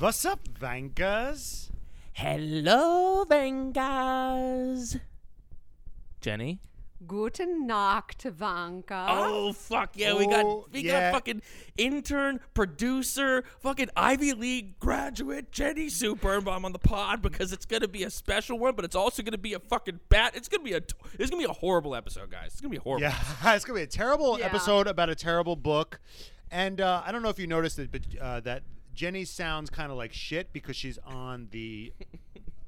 What's up, Vankas? Hello, Vengas. Jeni. Guten Nacht, Vanka. Oh fuck yeah, we Oh, got we yeah. got fucking intern, producer, fucking Ivy League graduate Jeni Superbomb on the pod because it's gonna be a special one, but it's also gonna be a fucking bat. It's gonna be a it's gonna be a horrible episode, guys. It's gonna be a horrible. Yeah, it's gonna be a terrible Yeah. episode about a terrible book, and uh, I don't know if you noticed it, but uh, that Jeni sounds kind of like shit because she's on the.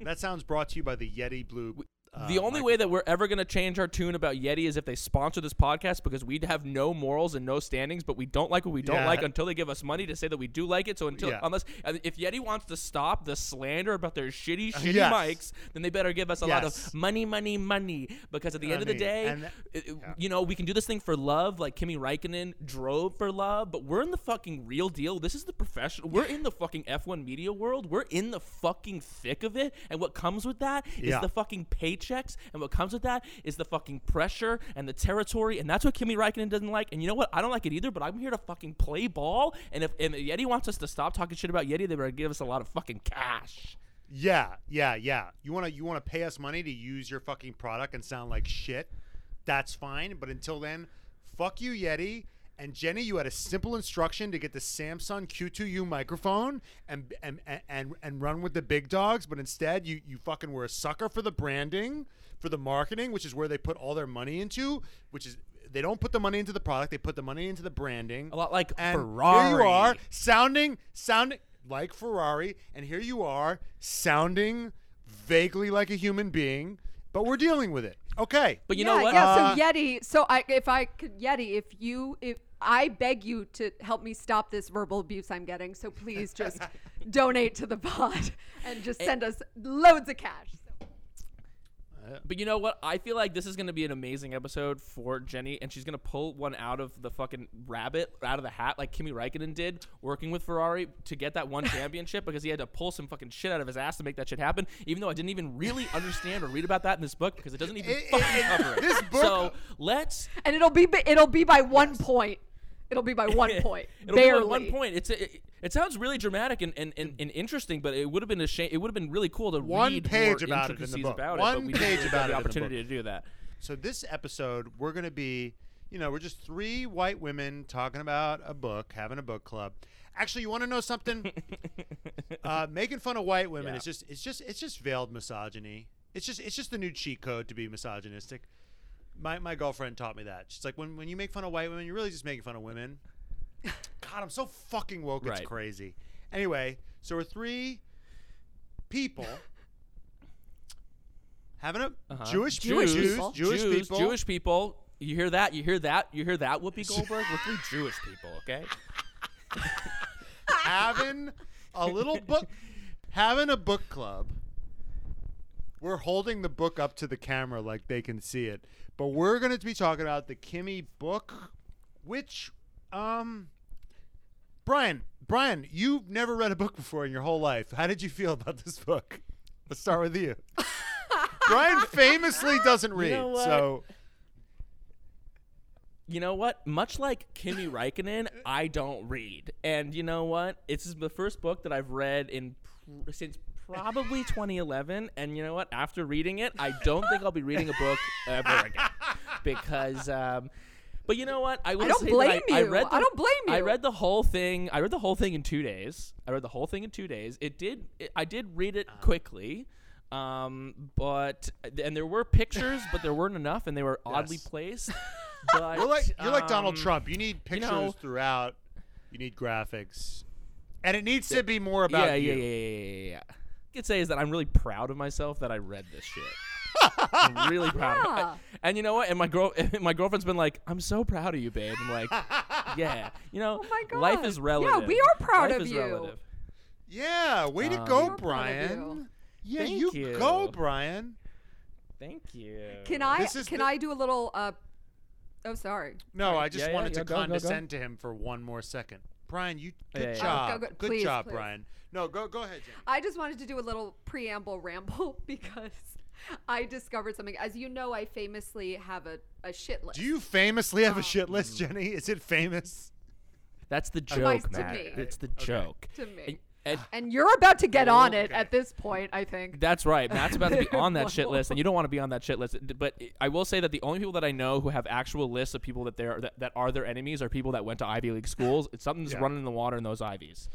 that sounds brought to you by the Yeti Blue. Uh, the only way that we're ever going to change our tune about Yeti is if they sponsor this podcast because we'd have no morals and no standings, but we don't like what we don't Yeah. like until they give us money to say that we do like it. So until Yeah. unless uh, if Yeti wants to stop the slander about their shitty shitty Yes. mics, then they better give us a lot of money, money, money. Because at the end of the day, And- it- it- you know, we can do this thing for love, like Kimi Räikkönen drove for love, but we're in the fucking real deal. This is the professional. We're in the fucking F1 media world. We're in the fucking thick of it, and what comes with that is Yeah. the fucking paychecks, and what comes with that is the fucking pressure and the territory, and that's what Kimi Räikkönen doesn't like. And you know what? I don't like it either, but I'm here to fucking play ball. And if, and if Yeti wants us to stop talking shit about Yeti, they better give us a lot of fucking cash. Yeah, yeah, yeah. You wanna you wanna pay us money to use your fucking product and sound like shit? That's fine. But until then, fuck you, Yeti. And Jeni, you had a simple instruction to get the Samson Q2U microphone and and and and run with the big dogs. But instead, you you fucking were a sucker for the branding, for the marketing, which is where they put all their money into. Which is they don't put the money into the product; they put the money into the branding. A lot like and Ferrari. Here you are, sounding sounding like Ferrari, and here you are, sounding vaguely like a human being, but we're dealing with it. Okay. But you yeah, know what? Yeah, Uh, so Yeti, so I if I could Yeti, if you if I beg you to help me stop this verbal abuse I'm getting, so please just donate to the pod and just send us loads of cash. But you know what? I feel like this is going to be an amazing episode for Jeni, and she's going to pull one out of the fucking rabbit, out of the hat, like Kimi Räikkönen did, working with Ferrari to get that one championship because he had to pull some fucking shit out of his ass to make that shit happen. Even though I didn't even really understand or read about that in this book because it doesn't even It- fucking it- cover it. this book- So let's. And it'll be it'll be by one point. It'll be by one point. It'll barely. be like one point. It's it, it sounds really dramatic and, and, and, and interesting, but it would have been a shame. It would have been really cool to One read page more about it in the intricacies book. about One it. But page didn't about have it the in the opportunity to do that. So this episode, we're going to be, you know, we're just three white women talking about a book, having a book club. Actually, you want to know something? uh, making fun of white women Yeah. is just, it's just, it's just veiled misogyny. It's just, it's just the new cheat code to be misogynistic. My, my girlfriend taught me that. She's like, when, when you make fun of white women, you're really just making fun of women. God, I'm so fucking woke. It's crazy. Anyway, so we're three people having a Uh-huh. Jewish, Jews, Jews, people. Jewish Jews, people, Jewish people. You hear that? You hear that? You hear that? Whoopi Goldberg. We're three Jewish people. Okay. having a little book, having a book club. We're holding the book up to the camera like they can see it, but we're going to be talking about the Kimi book, which, um, Brian, Brian, you've never read a book before in your whole life. How did you feel about this book? Let's start with you. Brian famously doesn't read, know so You know what? Much like Kimi Räikkönen, I don't read. And you know what? It's the first book that I've read in pr- since probably 2011. And you know what? After reading it, I don't think I'll be reading a book ever again because. Um, but you know what? I, will don't say blame I, I you. read the, I don't blame you. I read the whole thing. I read the whole thing in two days. I read the whole thing in two days. It did. It, I did read it quickly. Um, but and there were pictures, but there weren't enough, and they were oddly Yes. placed. But You're like you're like Donald um, Trump. You need pictures know- throughout. You need graphics, and it needs to be more about yeah, you. yeah, yeah, yeah, yeah, yeah. I could say is that I'm really proud of myself that I read this shit. I'm really proud. Of it. And you know what? And my girl, my girlfriend's been like, "I'm so proud of you, babe." I'm like, "Yeah, you know, Oh my life God. is Yeah, we are proud Life of is you. relative. Yeah, way to Um, go, We're proud of Brian. you. Yeah, Thank you, you. go, Brian. Thank you. Can I can the- I do a little uh Oh, sorry. No, I just Yeah, yeah, wanted yeah, to go, go, go. condescend to him for one more second. Brian, you good Yeah, yeah, yeah. job. Go, go. Good job, please. Brian. No, go go ahead, Jeni. I just wanted to do a little preamble ramble because I discovered something. As you know, I famously have a, a shit list. Do you famously have a Um, shit list, Jeni? Is it famous? That's the Nice joke, to Matt. me. It's the Okay. joke. to me? And And And you're about to get on it Okay. at this point, I think. That's right. Matt's about to be on that shit list, and you don't want to be on that shit list. But I will say that the only people that I know who have actual lists of people that they're that, that are their enemies are people that went to Ivy League schools. It's something's Yeah. running in the water in those Ivies.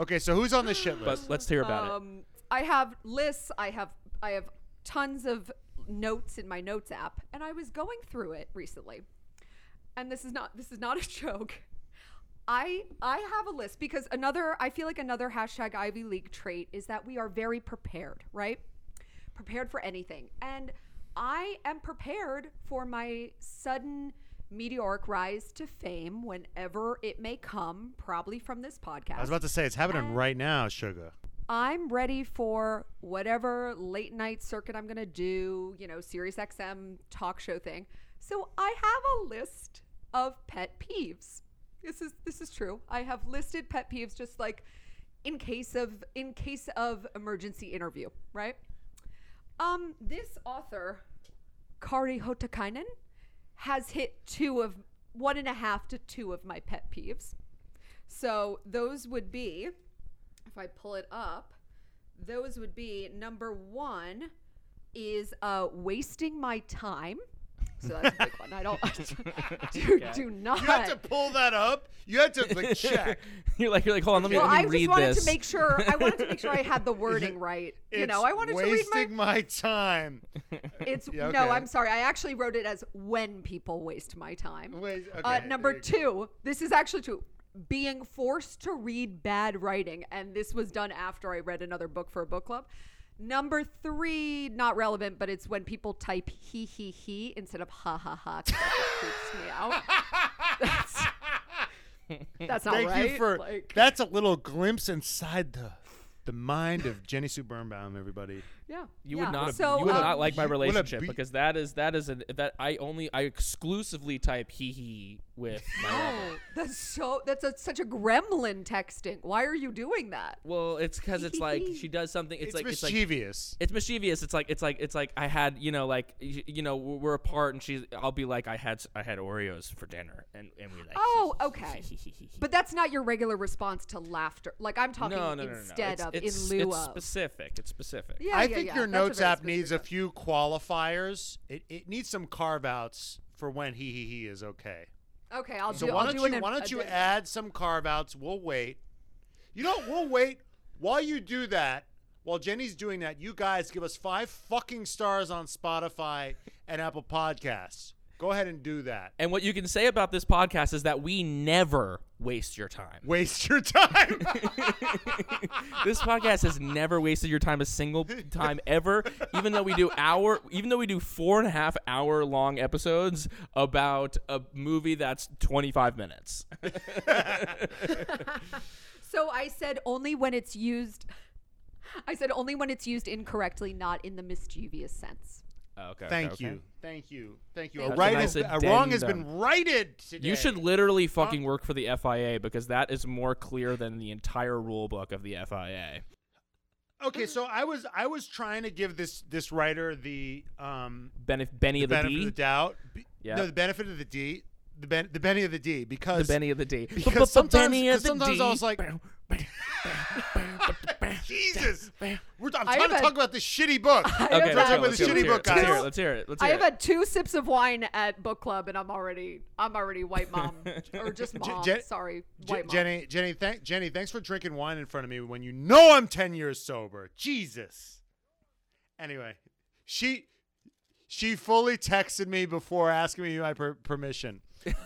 Okay, so who's on the shit But list? let's hear about it. Um, I have lists. I have I have tons of notes in my notes app, and I was going through it recently. And this is not this is not a joke. I I have a list because another I feel like another hashtag Ivy League trait is that we are very prepared, right? Prepared for anything, and I am prepared for my sudden meteoric rise to fame whenever it may come, probably from this podcast. I was about to say it's happening And- right now, sugar. I'm ready for whatever late night circuit I'm going to do, you know, Sirius XM talk show thing. So I have a list of pet peeves. This is this is true. I have listed pet peeves just like in case of in case of emergency interview, right? Um this author Kari Hotakainen has hit two of one and a half to two of my pet peeves. So those would be if I pull it up, those would be number one is uh, wasting my time. So that's a big one. I don't do, Okay. do not. You had to pull that up. You had to like check. you're like you're like hold on, let me, well, let me I read just wanted this. to make sure. I wanted to make sure I had the wording right. You know, I wanted to read wasting my. my time. It's Yeah, no. I'm sorry. I actually wrote it as when people waste my time. Wait, Uh, number there go. two, this is actually true. Being forced to read bad writing, and this was done after I read another book for a book club. Number three, not relevant, but it's when people type he he he instead of ha ha ha. That freaks me out. That's, that's not Thank right. you for like, that's a little glimpse inside the the mind of Jeni Sue Birnbaum, everybody. Yeah. You yeah. would not. So, you would um, not like my you- what a relationship be- because that is that is an that I only I exclusively type he he with my lover. No, that's so. That's a, such a gremlin texting. Why are you doing that? Well, it's because it's like she does something. It's, It's, like it's like mischievous. it's mischievous. It's like it's like it's like I had you know like you know we're we're apart and she's I'll be like I had I had Oreos for dinner and and we like Oh, okay. But that's not your regular response to laughter. Like I'm talking no no no no, no. instead It's, of it's, in lieu it's of. specific. It's specific. Yeah, I yeah, think yeah. your That's notes app needs a few qualifiers. It, it needs some carve outs for when he he he is okay. Okay, I'll So do. why I'll don't do you why don't you addendum. add some carve outs? We'll wait. You know, we'll wait while you do that. While Jeni's doing that, you guys give us five fucking stars on Spotify and Apple Podcasts. Go ahead and do that. And what you can say about this podcast is that we never waste your time. Waste your time. this podcast has never wasted your time a single time ever. Even though we do hour, even though we do four and a half hour long episodes about a movie that's twenty five minutes. So I said only when it's used. I said only when it's used incorrectly, not in the mischievous sense. Okay. Thank you. Thank you. Thank you. A, right you. is, Nice a wrong has been righted today. You should literally fucking work for the FIA because that is more clear than the entire rule book of the FIA. Okay, so I was I was trying to give this this writer the um Benef- Benny the of the benefit D. of the doubt. Be- Yeah. No, the benefit of the D. The ben, the Benny of the D because the because Benny of the D. because sometimes- because sometimes I was like- Jesus, We're, I'm I trying to have talk about this shitty book. I Okay, have let's had go. with Let's the hear it. book, Let's hear it. Let's hear it. Let's I hear have it. had two sips of wine at book club, and I'm already I'm already white mom or just mom. Je- Sorry, Je- white mom. Jeni, Jeni, thank Jeni, thanks for drinking wine in front of me when you know I'm ten years sober. Jesus. Anyway, she she fully texted me before asking me my per- permission,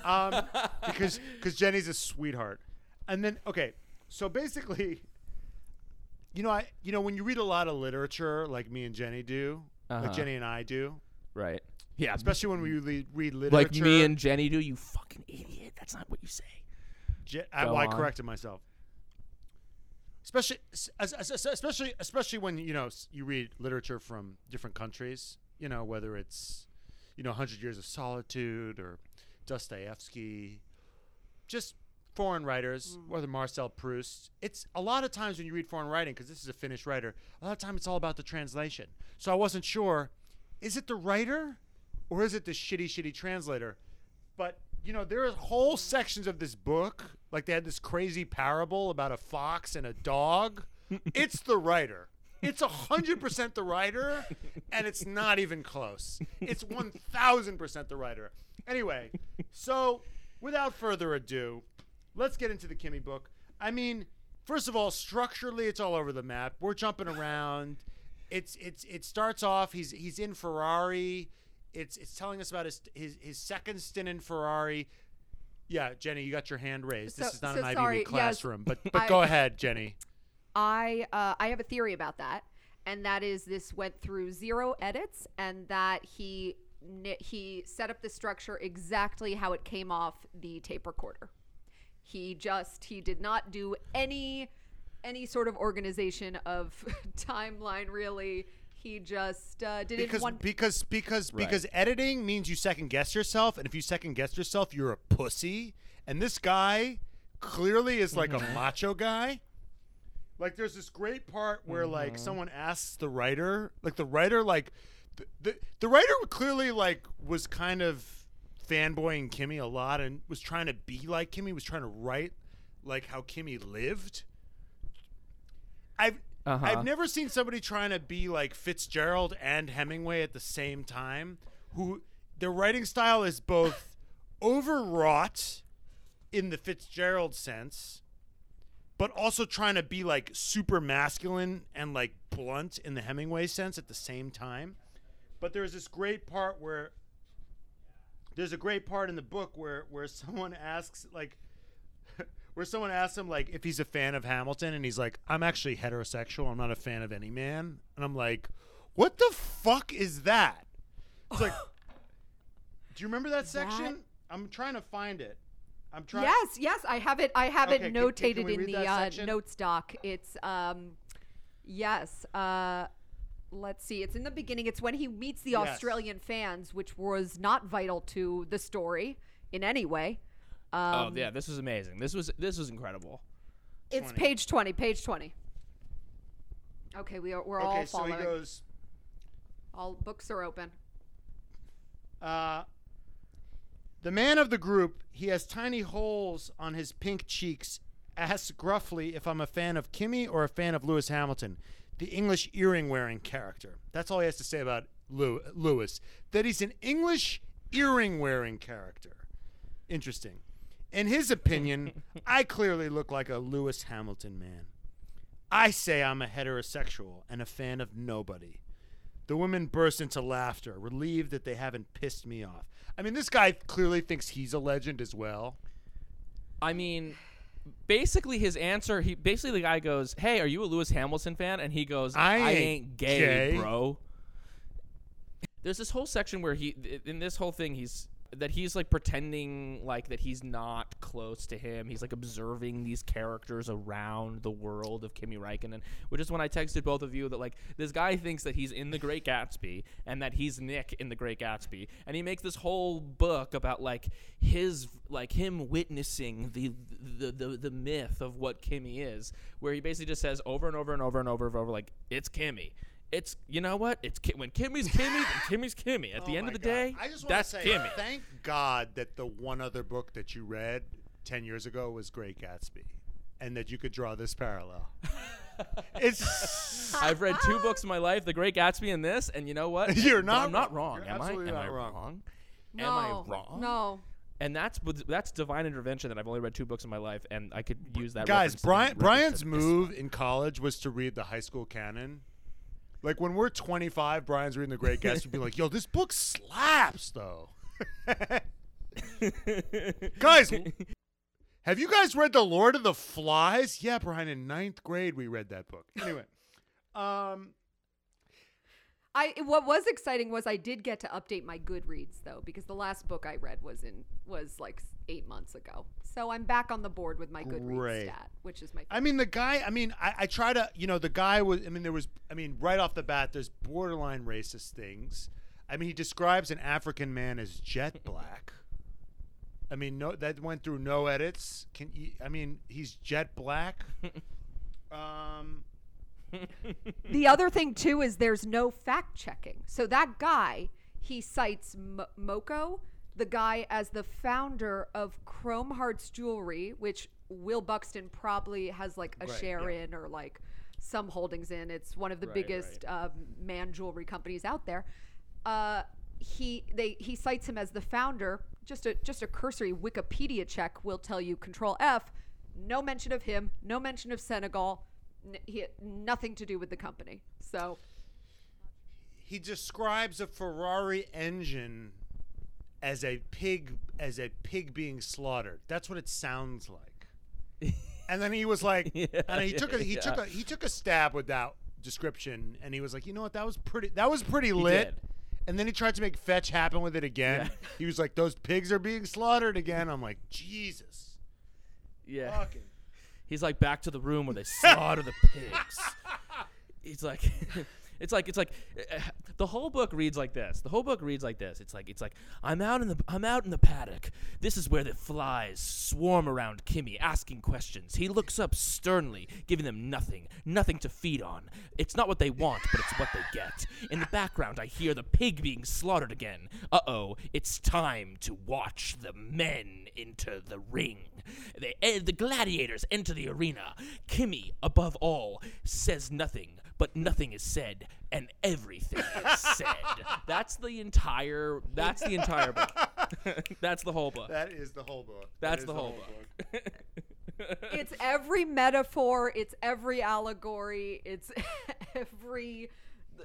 um, because because Jeni's a sweetheart. And then okay, so basically, you know, I you know when you read a lot of literature like me and Jeni do, Uh-huh. like Jeni and I do, Right. Yeah. especially when we read, read literature. like me and Jeni do. You fucking idiot. That's not what you say. Je- I, Go well, I on. corrected myself. Especially, especially, especially when you know s- you read literature from different countries. You know whether it's, you know, Hundred Years of Solitude or Dostoevsky, just foreign writers, mm. whether Marcel Proust. It's a lot of times when you read foreign writing, because this is a Finnish writer. A lot of time it's all about the translation. So I wasn't sure, is it the writer, or is it the shitty, shitty translator? But you know, there are whole sections of this book, like they had this crazy parable about a fox and a dog. it's the writer. It's a hundred percent the writer, and it's not even close. It's one thousand percent the writer. Anyway, so without further ado, let's get into the Kimi book. I mean, first of all, structurally, it's all over the map. We're jumping around. It's it's it starts off. He's he's in Ferrari. It's it's telling us about his his, his second stint in Ferrari. Yeah, Jeni, you got your hand raised. this is not so an Ivy sorry, League yes. classroom, but but I- go ahead, Jeni. I uh, I have a theory about that, and that is this went through zero edits, and that he he set up the structure exactly how it came off the tape recorder. He just he did not do any any sort of organization of timeline really. He just uh, did it because one. because because Right. because editing means you second guess yourself, and if you second guess yourself, you're a pussy. And this guy clearly is like a macho guy. Like there's this great part where like someone asks the writer, like the writer, like the, the the writer clearly like was kind of fanboying Kimi a lot and was trying to be like Kimi, was trying to write like how Kimi lived. I've Uh-huh. I've never seen somebody trying to be like Fitzgerald and Hemingway at the same time. Who their writing style is both overwrought in the Fitzgerald sense, but also trying to be like super masculine and like blunt in the Hemingway sense at the same time. But there's this great part where there's a great part in the book where where someone asks like where someone asks him like if he's a fan of Hamilton and he's like I'm actually heterosexual I'm not a fan of any man and I'm like what the fuck is that it's like do you remember that section That- I'm trying to find it I'm trying Yes, yes, I have it. I have Okay, it can- can- can notated in the uh, notes doc. It's um, yes. Uh, let's see. It's in the beginning. It's when he meets the Yes. Australian fans, which was not vital to the story in any way. oh Um, yeah, this was amazing. This was this was incredible. It's 20. page twenty. Page twenty. Okay, we are. We're okay all so following. he goes all books are open. Uh, the man of the group, he has tiny holes on his pink cheeks, asks gruffly if I'm a fan of Kimi or a fan of Lewis Hamilton, the English earring wearing character. That's all he has to say about Lew- Lewis. That he's an English earring wearing character. Interesting. In his opinion, I clearly look like a Lewis Hamilton man. I say I'm a heterosexual and a fan of nobody. The women burst into laughter, relieved that they haven't pissed me off. I mean, this guy clearly thinks he's a legend as well. I mean, basically his answer. He basically the guy goes, "Hey, are you a Lewis Hamilton fan?" And he goes, I "I, ain't gay, gay." bro." There's this whole section where he, in this whole thing, he's that he's like pretending like that he's not close to him. He's like observing these characters around the world of Kimi Räikkönen, which is when I texted both of you that like this guy thinks that he's in The Great Gatsby and that he's Nick in The Great Gatsby, and he makes this whole book about like his like him witnessing the the the, the myth of what Kimi is, where he basically just says over and over and over and over and over like it's Kimi. It's you know what? It's Ki- when Kimi's Kimi, then Kimi's Kimi. At the Oh end my of the God. day, I just wanna that's say, Kimi. Thank God that the one other book that you read 10 years ago was Great Gatsby and that you could draw this parallel. it's. I've read two books in my life, The Great Gatsby and this, and you know what? You're not I'm not wrong. wrong. You're am I? absolutely Am not I wrong. No, Am I wrong? No. And that's what- that's divine intervention that I've only read two books in my life, and I could use that. Guys, reference to Brian, reference Brian's to this move in college was to read the high school canon. Like when we're 25, Brian's reading The Great Gatsby, be like, "Yo, this book slaps, though." guys, have you guys read The Lord of the Flies? Yeah, Brian. In ninth grade, we read that book. Anyway, um, I what was exciting was I did get to update my Goodreads though because the last book I read was in was like eight months ago. So I'm back on the board with my Goodreads Great. stat, which is my. I mean, the guy. I mean, I, I try to. You know, the guy was. I mean, there was. I mean, right off the bat, there's borderline racist things. I mean, he describes an African man as jet black. I mean, no, that went through no edits. Can you, I mean, he's jet black. um, the other thing too is there's no fact checking. So that guy he cites M- Moko, the guy as the founder of Chrome Hearts Jewelry, which Will Buxton probably has like a Right, share yeah. in or like some holdings in. It's one of the Right, biggest Uh, man jewelry companies out there. Uh, he they he cites him as the founder. Just a just a cursory Wikipedia check will tell you Control F. No mention of him. No mention of Senegal. N- he had nothing to do with the company. So he describes a Ferrari engine as a pig as a pig being slaughtered. That's what it sounds like. and then he was like, Yeah, and he took a he yeah. took a he took a stab with that description, and he was like, you know what, that was pretty that was pretty lit. did. And then he tried to make fetch happen with it again. Yeah. He was like, those pigs are being slaughtered again. I'm like, Jesus. Yeah. Fucking. He's like back to the room where they slaughter the pigs. He's like, it's like it's like uh, the whole book reads like this. The whole book reads like this. It's like it's like I'm out in the I'm out in the paddock. This is where the flies swarm around Kimi, asking questions. He looks up sternly, giving them nothing, nothing to feed on. It's not what they want, but it's what they get. In the background, I hear the pig being slaughtered again. Uh oh, it's time to watch the men into the ring. The, eh, the gladiators enter the arena. Kimi, above all, says nothing, but nothing is said, and everything is said. That's the entire. That's the entire book. that's the whole book. That is the whole book. That That's is the whole book. it's every metaphor, it's every allegory, it's every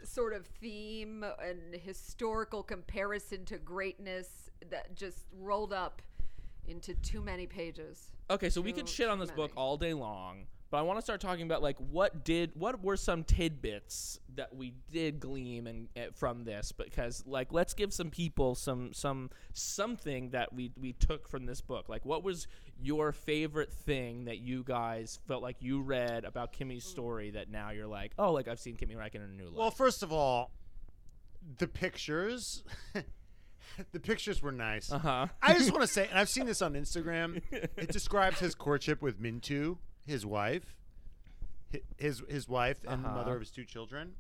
sort of theme and historical comparison to greatness that just rolled up into too many pages. Okay, so we could shit on this book all day long, but I want to start talking about like what did what were some tidbits that we did glean and uh, from this because like let's give some people some some something that we we took from this book. Like what was your favorite thing that you guys felt like you read about Kimi's story that now you're like, "Oh, like I've seen Kimi Räikkönen in a new light." Well, first of all, the pictures. the pictures were nice. uh-huh. I just want to say, and I've seen this on Instagram. It describes his courtship with Minttu, his wife, his his wife, and the Uh-huh. mother of his two children.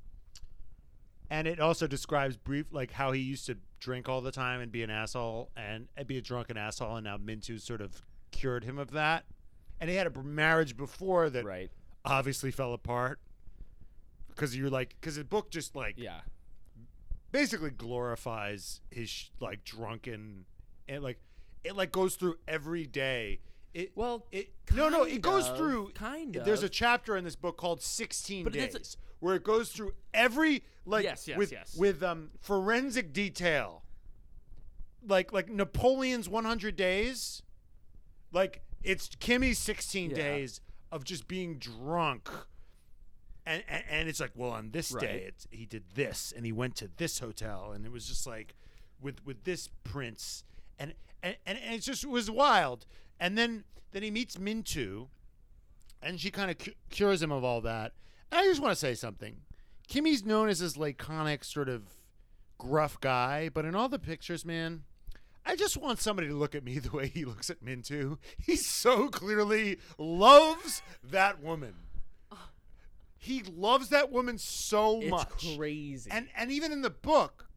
And it also describes brief, like how he used to drink all the time and be an asshole and, and be a drunken asshole, and now Minttu sort of cured him of that. And he had a marriage before that right. obviously fell apart because you're like, because the book just like Yeah. basically glorifies his sh- like drunken and like it like goes through every day. It Well, it no no it goes of, through kind of. There's a chapter in this book called 16 But days where it goes through every like Yes, yes, with yes. with um forensic detail. Like like Napoleon's 100 days. Like it's Kimi's 16 Yeah. days of just being drunk. And, and, and it's like, well, on this day, Right. it's, he did this, and he went to this hotel, and it was just like, with with this prince, and and, and, and it just was wild. And then then he meets Minttu, and she kind of cu- cures him of all that. And I just want to say something. Kimi's known as this laconic sort of gruff guy, but in all the pictures, man, I just want somebody to look at me the way he looks at Minttu. He so clearly loves that woman. He loves that woman so It's much. crazy. And and even in the book,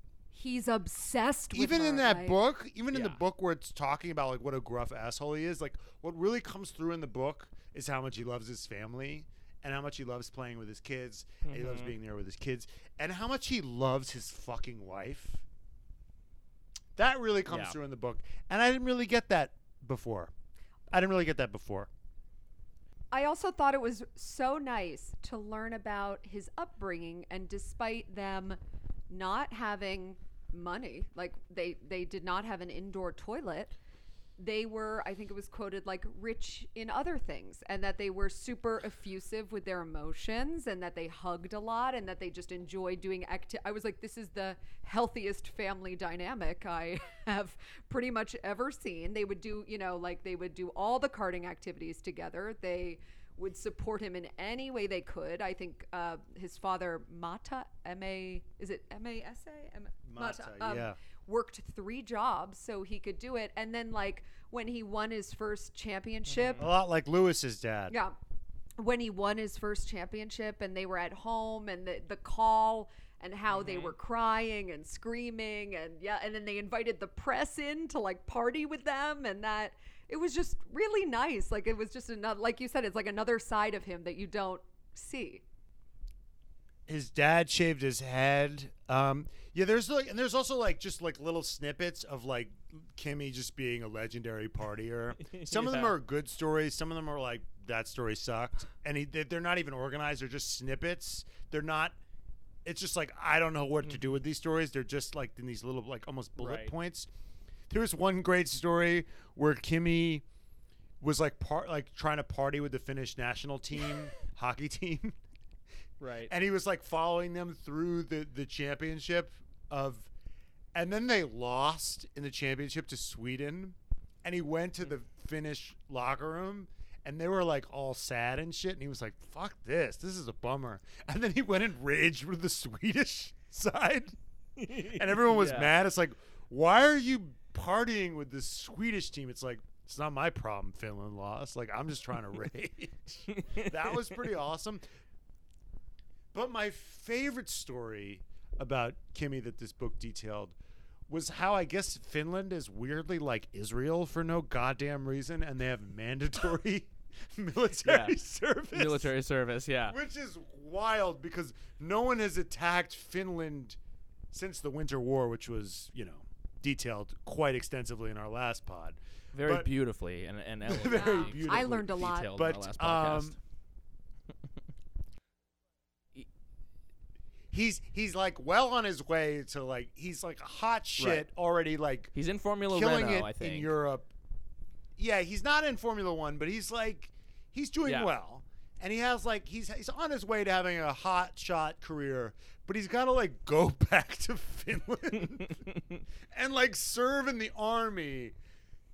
He's obsessed with even in that like- book, even in the book where it's talking about like what a gruff asshole he is, like what really comes through in the book is how much he loves his family and how much he loves playing with his kids and he loves Mhm. being there with his kids and how much he loves his fucking wife. That really comes Yeah. through in the book, and I didn't really get that before. I didn't really get that before. I also thought it was so nice to learn about his upbringing and despite them not having money, like they they did not have an indoor toilet, they were I think it was quoted like rich in other things and that they were super effusive with their emotions and that they hugged a lot and that they just enjoyed doing acti- I was like this is the healthiest family dynamic I have pretty much ever seen. They would do, you know, like they would do all the karting activities together. They would support him in any way they could. I think uh, his father Mata M A is it M A S A M- Mata, yeah. worked three jobs so he could do it. And then like when he won his first championship, A lot like Lewis's dad. yeah. When he won his first championship and they were at home and the, the call and how they Mm-hmm. were crying and screaming and yeah and then they invited the press in to like party with them and that it was just really nice like it was just another like you said it's like another side of him that you don't see his dad shaved his head. Um, yeah, there's like, and there's also like just like little snippets of like Kimi just being a legendary partier. Some of them are good stories. Some of them are like that story sucked, and he, they- they're not even organized. They're just snippets. They're not. It's just like I don't know what to do with these stories. They're just like in these little like almost bullet Right. points. There was one great story where Kimi was like part like trying to party with the Finnish national team hockey team. Right. and he was like following them through the the championship of and then they lost in the championship to Sweden. And he went to the Finnish locker room and they were like all sad and shit. And he was like fuck this. This is a bummer. And then he went and raged with the Swedish side. And everyone was Yeah. mad. It's like why are you partying with the Swedish team it's like it's not my problem Finland lost like I'm just trying to rage that was pretty awesome but my favorite story about Kimi that this book detailed was how I guess Finland is weirdly like Israel for no goddamn reason, and they have mandatory military Yeah. service. Military service, yeah. Which is wild because no one has attacked Finland since the Winter War, which was, you know, detailed quite extensively in our last pod. Very But- beautifully and, and Very elegantly beautifully I learned a lot. detailed in our But last um, he's he's like well on his way to like he's like hot shit Right. already like He's in Formula killing Renault, it I think. in Europe. Yeah, he's not in Formula One, but he's like he's doing Yeah. well, and he has like he's he's on his way to having a hot shot career, but he's got to like go back to Finland and like serve in the army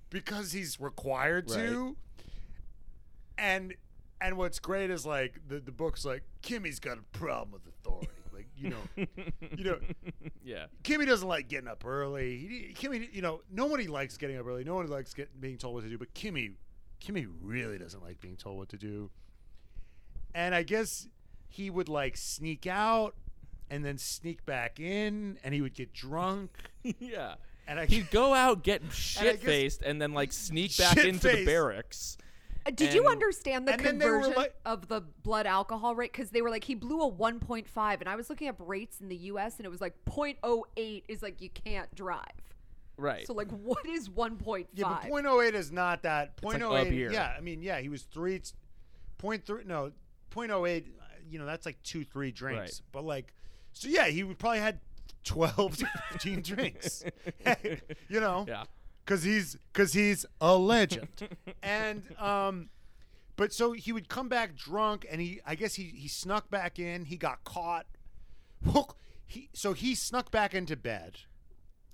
because he's required to. And and what's great is like the the book's like Kimi's got a problem with authority, like you know. You know, yeah. Kimi doesn't like getting up early. He, Kimi, you know, nobody likes getting up early. No one likes get, being told what to do. But Kimi, Kimi really doesn't like being told what to do. And I guess he would like sneak out and then sneak back in, and he would get drunk. yeah. And I He'd go out, get shit faced, and then like sneak back into the barracks. Uh, Did you understand the and then they were conversion like- of the blood alcohol rate? Because they were like, he blew a 1.5, and I was looking up rates in the U.S. and it was like 0.08 is like you can't drive. Right. So like, what is 1.5? yeah, but 0.08 is not that. like 0.08, a yeah. I mean, yeah, he was three. Point three. No, 0.08. uh, You know, that's like two, three drinks. Right. But like, so yeah, he would probably had 12 to 15 drinks. you know. yeah. because he's because he's a legend and um but so he would come back drunk and he i guess he he snuck back in he got caught he so he snuck back into bed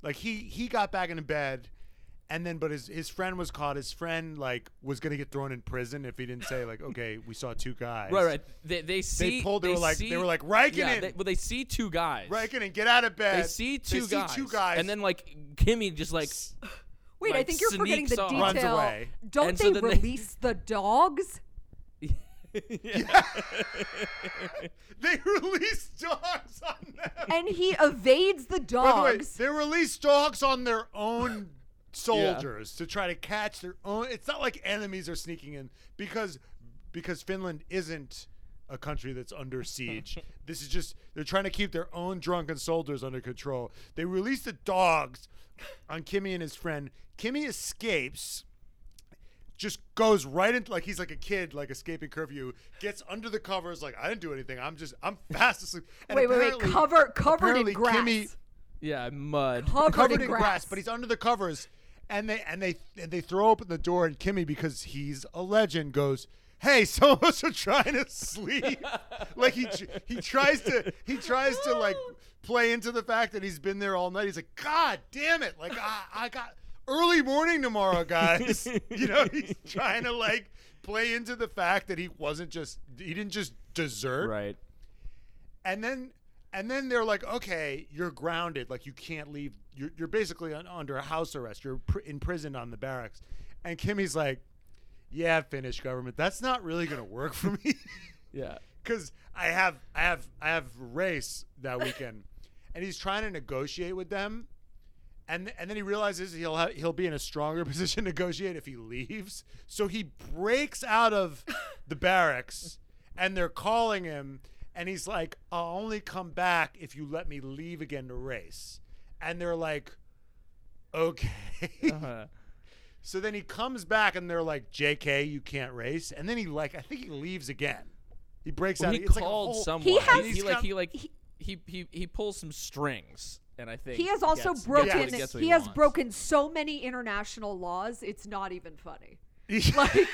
like he he got back into bed and then but his his friend was caught his friend like was gonna get thrown in prison if he didn't say like okay we saw two guys Right, right. They, they see. pulled- they were like- see- they were like, "Riken Yeah, they, well, they see two guys. Riken and get out of bed They see two see guys. two guys And then like Kimi just like Wait, I think you're forgetting the sneaks detail. Runs away. Don't And they so then they- release the dogs? Yeah. they release dogs on them And he evades the dogs. By the way, dogs. they release dogs on their own soldiers to try to catch their own. It's not like enemies are sneaking in because because Finland isn't a country that's under siege. this is just they're trying to keep their own drunken soldiers under control. They release the dogs on Kimi and his friend. Kimi escapes. Just goes right into like he's like a kid, like escaping curfew. Gets under the covers, like I didn't do anything. I'm just I'm fast asleep. And wait, wait, wait. apparently- Cover, covered in grass. Kimi- yeah mud. covered, covered in, in grass. but he's under the covers, and they and they and they throw open the door, and Kimi, because he's a legend, goes, "Hey, some of us are trying to sleep." like he he tries to he tries to like play into the fact that he's been there all night. He's like, "God damn it! Like I, I got early morning tomorrow, guys." you know, he's trying to like play into the fact that he wasn't just he didn't just desert Right. and then and then they're like okay you're grounded. Like you can't leave. You're, you're basically un, under a house arrest. You're pr- imprisoned on the barracks. And kimi's like yeah finnish government. That's not really going to work for me. Yeah. because I have I have I have race that weekend, and he's trying to negotiate with them, and and then he realizes he'll he'll be in a stronger position to negotiate if he leaves. So he breaks out of the barracks, and they're calling him, and he's like, "I'll only come back if you let me leave again to race," and they're like, "Okay." Uh-huh. So then he comes back and they're like, "JK, you can't race." And then he like, I think he leaves again. He breaks Well, out. he it's like a called whole- someone. He has- he, like he like he- he, he he pulls some strings, and I think He has also gets- broken. gets what gets what he has wants. broken so many international laws. It's not even funny. Yeah. Like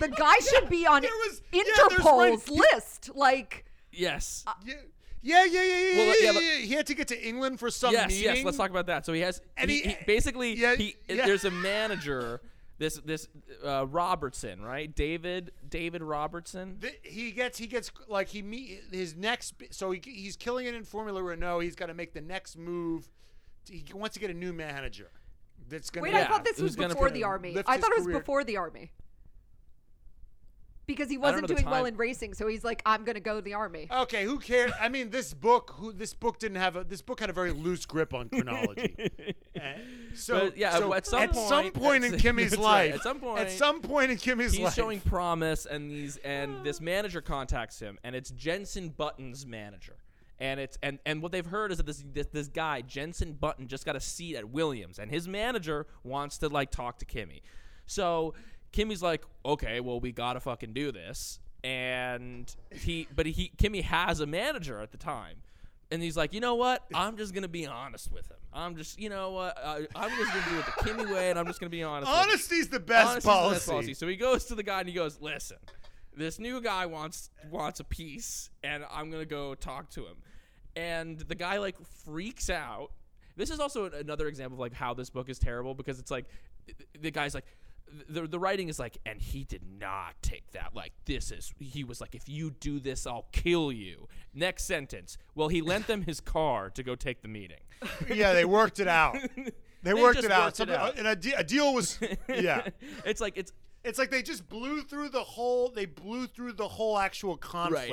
the guy should be on was- Interpol's right- list. Like Yes. yeah, yeah, yeah, yeah, yeah, Well, yeah, yeah, yeah. He had to get to England for some yes, meeting. yes. Let's talk about that. So he has, And he, he- he- basically, yeah, he, yeah. there's a manager, this this uh, Robertson, right? David David Robertson. Th- he gets he gets like he meet his next so he, he's killing it in Formula Renault. He's got to make the next move. He wants to get a new manager. That's gonna wait, be- I thought this was before the army. I thought it was career. before the army. Because he wasn't doing well in racing, so he's like, I'm gonna go to the army. Okay, who cares? I mean, this book, who this book didn't have a this book had a very loose grip on chronology. Uh, so But, yeah, so at some some point- point in Kimi's life, right. At some point, at some point in Kimi's He's life, showing promise, and these and this manager contacts him, and it's Jensen Button's manager. And it's and, and what they've heard is that this, this this guy Jensen Button just got a seat at Williams, and his manager wants to like talk to Kimi. So Kimi's like, okay, well we gotta fucking do this, and he but he Kimi has a manager at the time. And he's like, you know what? I'm just gonna be honest with him. I'm just, you know what? I, I'm just gonna do it the Kimi way, and I'm just gonna be honest. with him. honesty's the best Honesty's the best policy. So he goes to the guy and he goes, "Listen, this new guy wants wants a piece, and I'm gonna go talk to him." And the guy like freaks out. This is also another example of like how this book is terrible because it's like the guy's like. The, the writing is like, and he did not take that. Like, this is, he was like, if you do this, I'll kill you. Next sentence. Well, he lent them his car to go take the meeting. yeah, they worked it out. They, They worked it out. worked it out. And a, de- a deal was, yeah. it's like, it's, It's like they just blew through the whole. They blew through the whole actual conflict.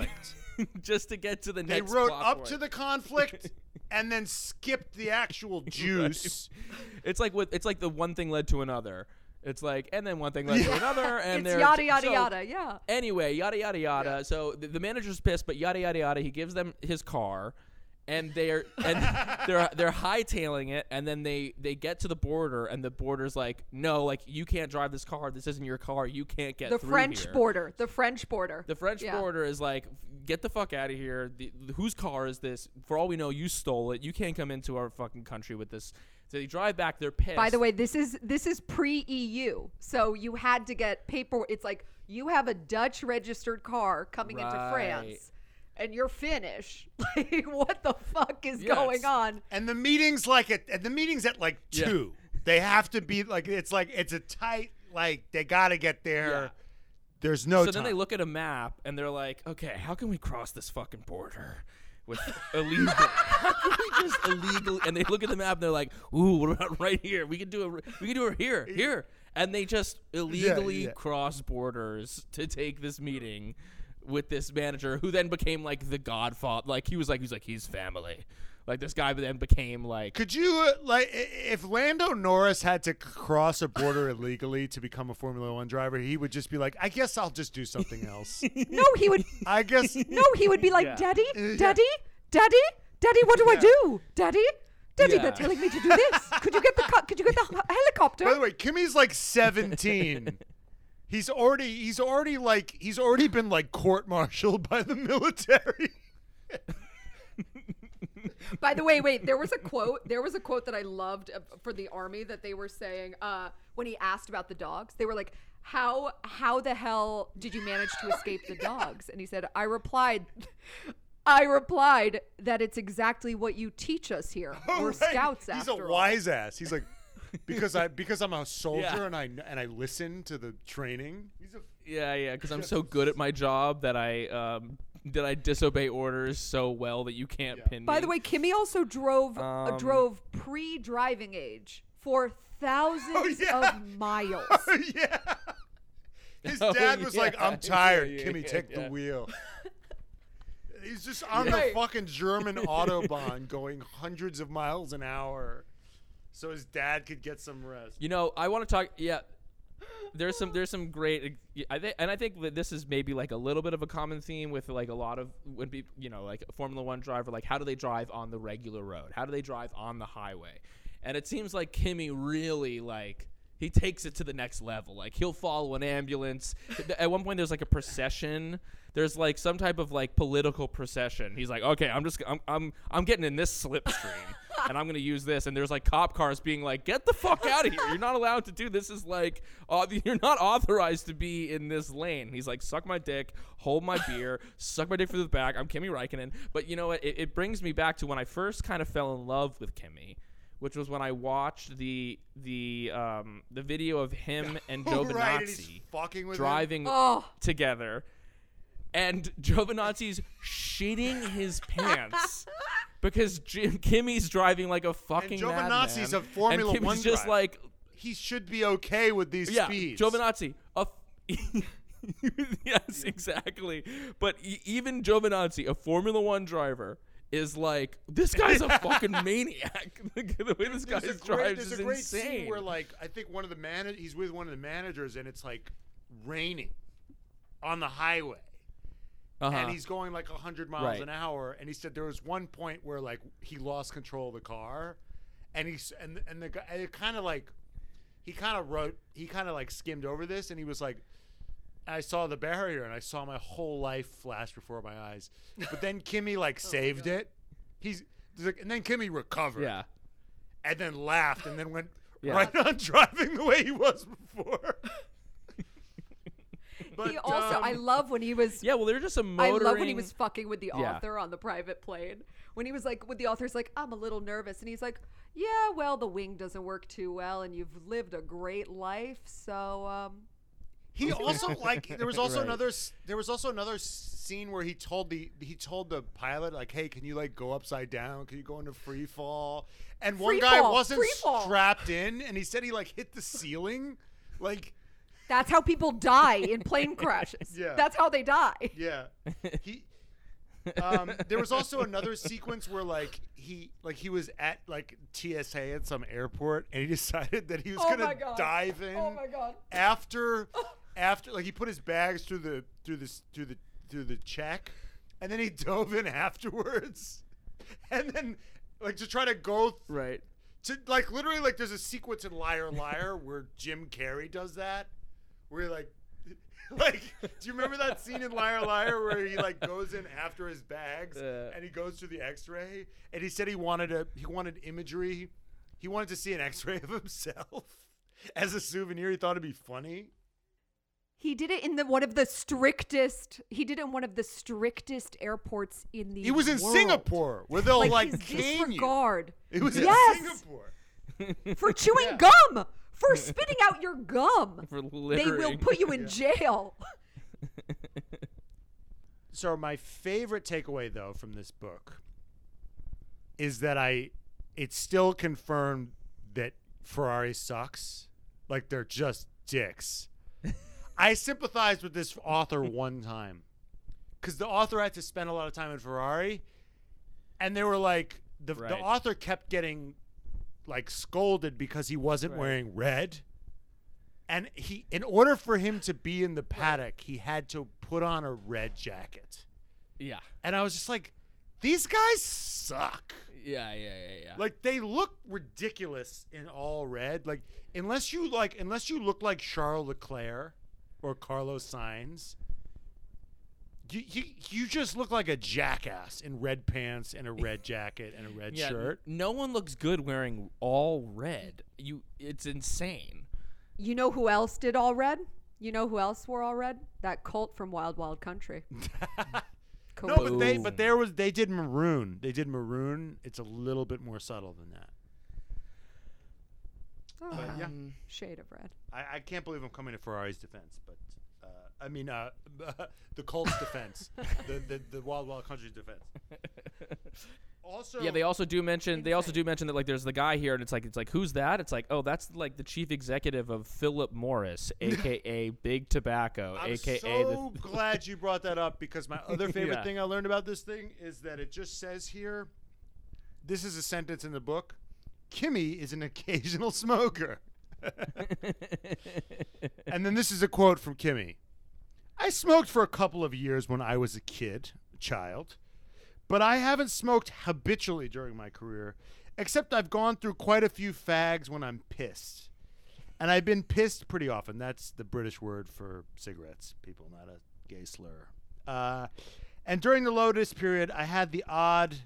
right. Just to get to the They next They wrote up point. to the conflict and then skipped the actual juice. It's like with it's like the one thing led to another. It's like and then one thing led to another and it's yada yada so- yada. Yeah. Anyway, yada yada yada. So the, the manager's pissed, but yada yada yada. He gives them his car, and they're and they're they're hightailing it, and then they they get to the border, and the border's like, no, like you can't drive this car. This isn't your car. You can't get The French here." border. The French border. The French Yeah. border is like, get the fuck out of here. The, whose car is this? For all we know, you stole it. You can't come into our fucking country with this. So they drive back. They're pissed. By the way, this is this is pre EU, so you had to get paper. It's like you have a Dutch registered car coming into France, and you're Finnish. Like, what the fuck is Yeah, going on? And the meeting's like at and the meeting's at like Yeah. two. They have to be like it's like it's a tight like they got to get there. Yeah. There's no so time. then they look at a map and they're like, okay, how can we cross this fucking border? With illegal, how can we just illegal? And they look at the map and they're like, "Ooh, what about right here? We can do it. We can do it here, here." And they just illegally yeah. cross borders to take this meeting with this manager, who then became like the Godfather. Like he was like, he's like, he's family. Like this guy then became like, Could you uh, like if Lando Norris had to cross a border illegally to become a Formula One driver, he would just be like, "I guess I'll just do something else." No, he would. I guess. No, he would be like, Yeah. Daddy, Yeah. Daddy, Daddy, Daddy. What do I do, Daddy? Daddy, Yeah. they're telling me to do this. Could you get the co- could you get the helicopter? By the way, Kimi's like 17. He's already he's already like he's already been like court-martialed by the military. By the way, wait, there was a quote. There was a quote that I loved uh, for the army that they were saying uh, when he asked about the dogs. They were like, "How how the hell did you manage to escape the dogs?" And he said, "I replied." I replied that it's exactly what you teach us here. We're Right. scouts He's after a all. wise ass. He's like because I because I'm a soldier Yeah. and I and I listen to the training. He's a yeah, yeah, because I'm so good at my job that I um that I disobey orders so well that you can't Yeah. pin me. By the way, Kimi also drove uh, Um, drove pre-driving age for thousands Oh, yeah. of miles. yeah. His Oh, dad was like, "I'm tired, yeah, Kimi, yeah, take yeah. the wheel." He's just on Right. the fucking German autobahn going hundreds of miles an hour so his dad could get some rest. You know, I want to talk. Yeah, there's some there's some great. I think, and I think that this is maybe like a little bit of a common theme with like a lot of when people, you know, like a Formula One driver, like how do they drive on the regular road? How do they drive on the highway? And it seems like Kimi really like he takes it to the next level. Like he'll follow an ambulance. At one point, there's like a procession. There's like some type of like political procession. He's like, okay, I'm just I'm I'm I'm getting in this slipstream. and I'm gonna use this. And there's like cop cars being like, "Get the fuck out of here! You're not allowed to do this. Is like, uh, you're not authorized to be in this lane." He's like, "Suck my dick, hold my beer, suck my dick through the back." I'm Kimi Räikkönen. But you know what? It, it brings me back to when I first kind of fell in love with Kimi. Which was when I watched the the um, the video of him and Joe right, and Benazzi fucking him. driving Oh, together, and Giovinazzi's shitting his pants because Jim, Kimi's driving like a fucking Giovinazzi's madman, a Formula and Kimi's One just driver. like He should be okay with these yeah, speeds. Giovinazzi. A f- yes, exactly. But e- even Giovinazzi, a Formula One driver, is like this guy's a fucking maniac. the way this guy There's great, drives there's is a great insane. scene where like I think one of the man he's with one of the managers and it's like raining on the highway. uh-huh. and he's going like 100 miles Right. an hour and he said there was one point where like he lost control of the car and he's and and the guy it kind of like he kind of wrote he kind of like skimmed over this and he was like I saw the barrier and I saw my whole life flash before my eyes but then Kimi like saved it he's like- and then Kimi recovered yeah. and then laughed and then went Yeah. right on driving the way he was before but he also. I um, love when he was. Yeah, well, they're just a I motoring. I love when he was fucking with the Yeah. author on the private plane. When he was like, with the author's like, I'm a little nervous, and he's like, Yeah, well, the wing doesn't work too well, and you've lived a great life, so um, He also like there was also Right. another there was also another scene where he told the he told the pilot like, "Hey, can you like go upside down? Can you go into free fall?" And one Free guy fall, wasn't strapped in, and he said he like hit the ceiling, like that's how people die in plane crashes. Yeah. That's how they die. yeah. He um, there was also another sequence where like he like he was at like TSA at some airport, and he decided that he was Oh gonna my God. dive in. Oh my god. after after like he put his bags through the through this through the through the check and then he dove in afterwards. And then like to try to go right. to like literally like there's a sequence in liar liar where jim carrey does that where he like like do you remember that scene in liar liar where he like goes in after his bags and he goes through the x-ray and he said he wanted a he wanted imagery he wanted to see an x-ray of himself as a souvenir he thought it'd be funny He did it in the one of the strictest. He did it in one of the strictest airports in the. He was in world. Singapore where they'll like, his cane you. disregard It was Yes! in Singapore. for chewing gum, for spitting out your gum. For They will put you in jail. So my favorite takeaway though from this book is that I it still confirmed that Ferrari sucks. Like they're just dicks. I sympathized with this author one time. Cuz the author had to spend a lot of time in Ferrari and they were like the, the author kept getting like scolded because he wasn't Right. wearing red. And he in order for him to be in the paddock, he had to put on a red jacket. Yeah. And I was just like, these guys suck. Yeah, yeah, yeah, yeah. Like they look ridiculous in all red. Like unless you like unless you look like Charles Leclerc or Carlos Sainz, you, you you just look like a jackass in red pants and a red jacket and a red yeah, n- shirt. No one looks good wearing all red. You, it's insane. You know who else did all red? You know who else wore all red? That cult from Wild Wild Country. No, but they but there was they did maroon. They did maroon. It's a little bit more subtle than that. Oh, But yeah. Um, shade of red. I, I can't believe I'm coming to Ferrari's defense, but uh, I mean, uh, the Colts defense, the, the the Wild Wild Country's defense. Also, Yeah, they also do mention they also do mention that like there's the guy here and it's like it's like who's that? It's like, "Oh, that's like the chief executive of Philip Morris, aka Big Tobacco, I'm aka so the glad you brought that up because my other favorite Yeah. thing I learned about this thing is that it just says here. This is a sentence in the book. Kimi is an occasional smoker. and then this is a quote from Kimi. I smoked for a couple of years when I was a kid, a child, but I haven't smoked habitually during my career, except I've gone through quite a few fags when I'm pissed. And I've been pissed pretty often. That's the British word for cigarettes, people, not a gay slur. Uh, and during the Lotus period, I had the odd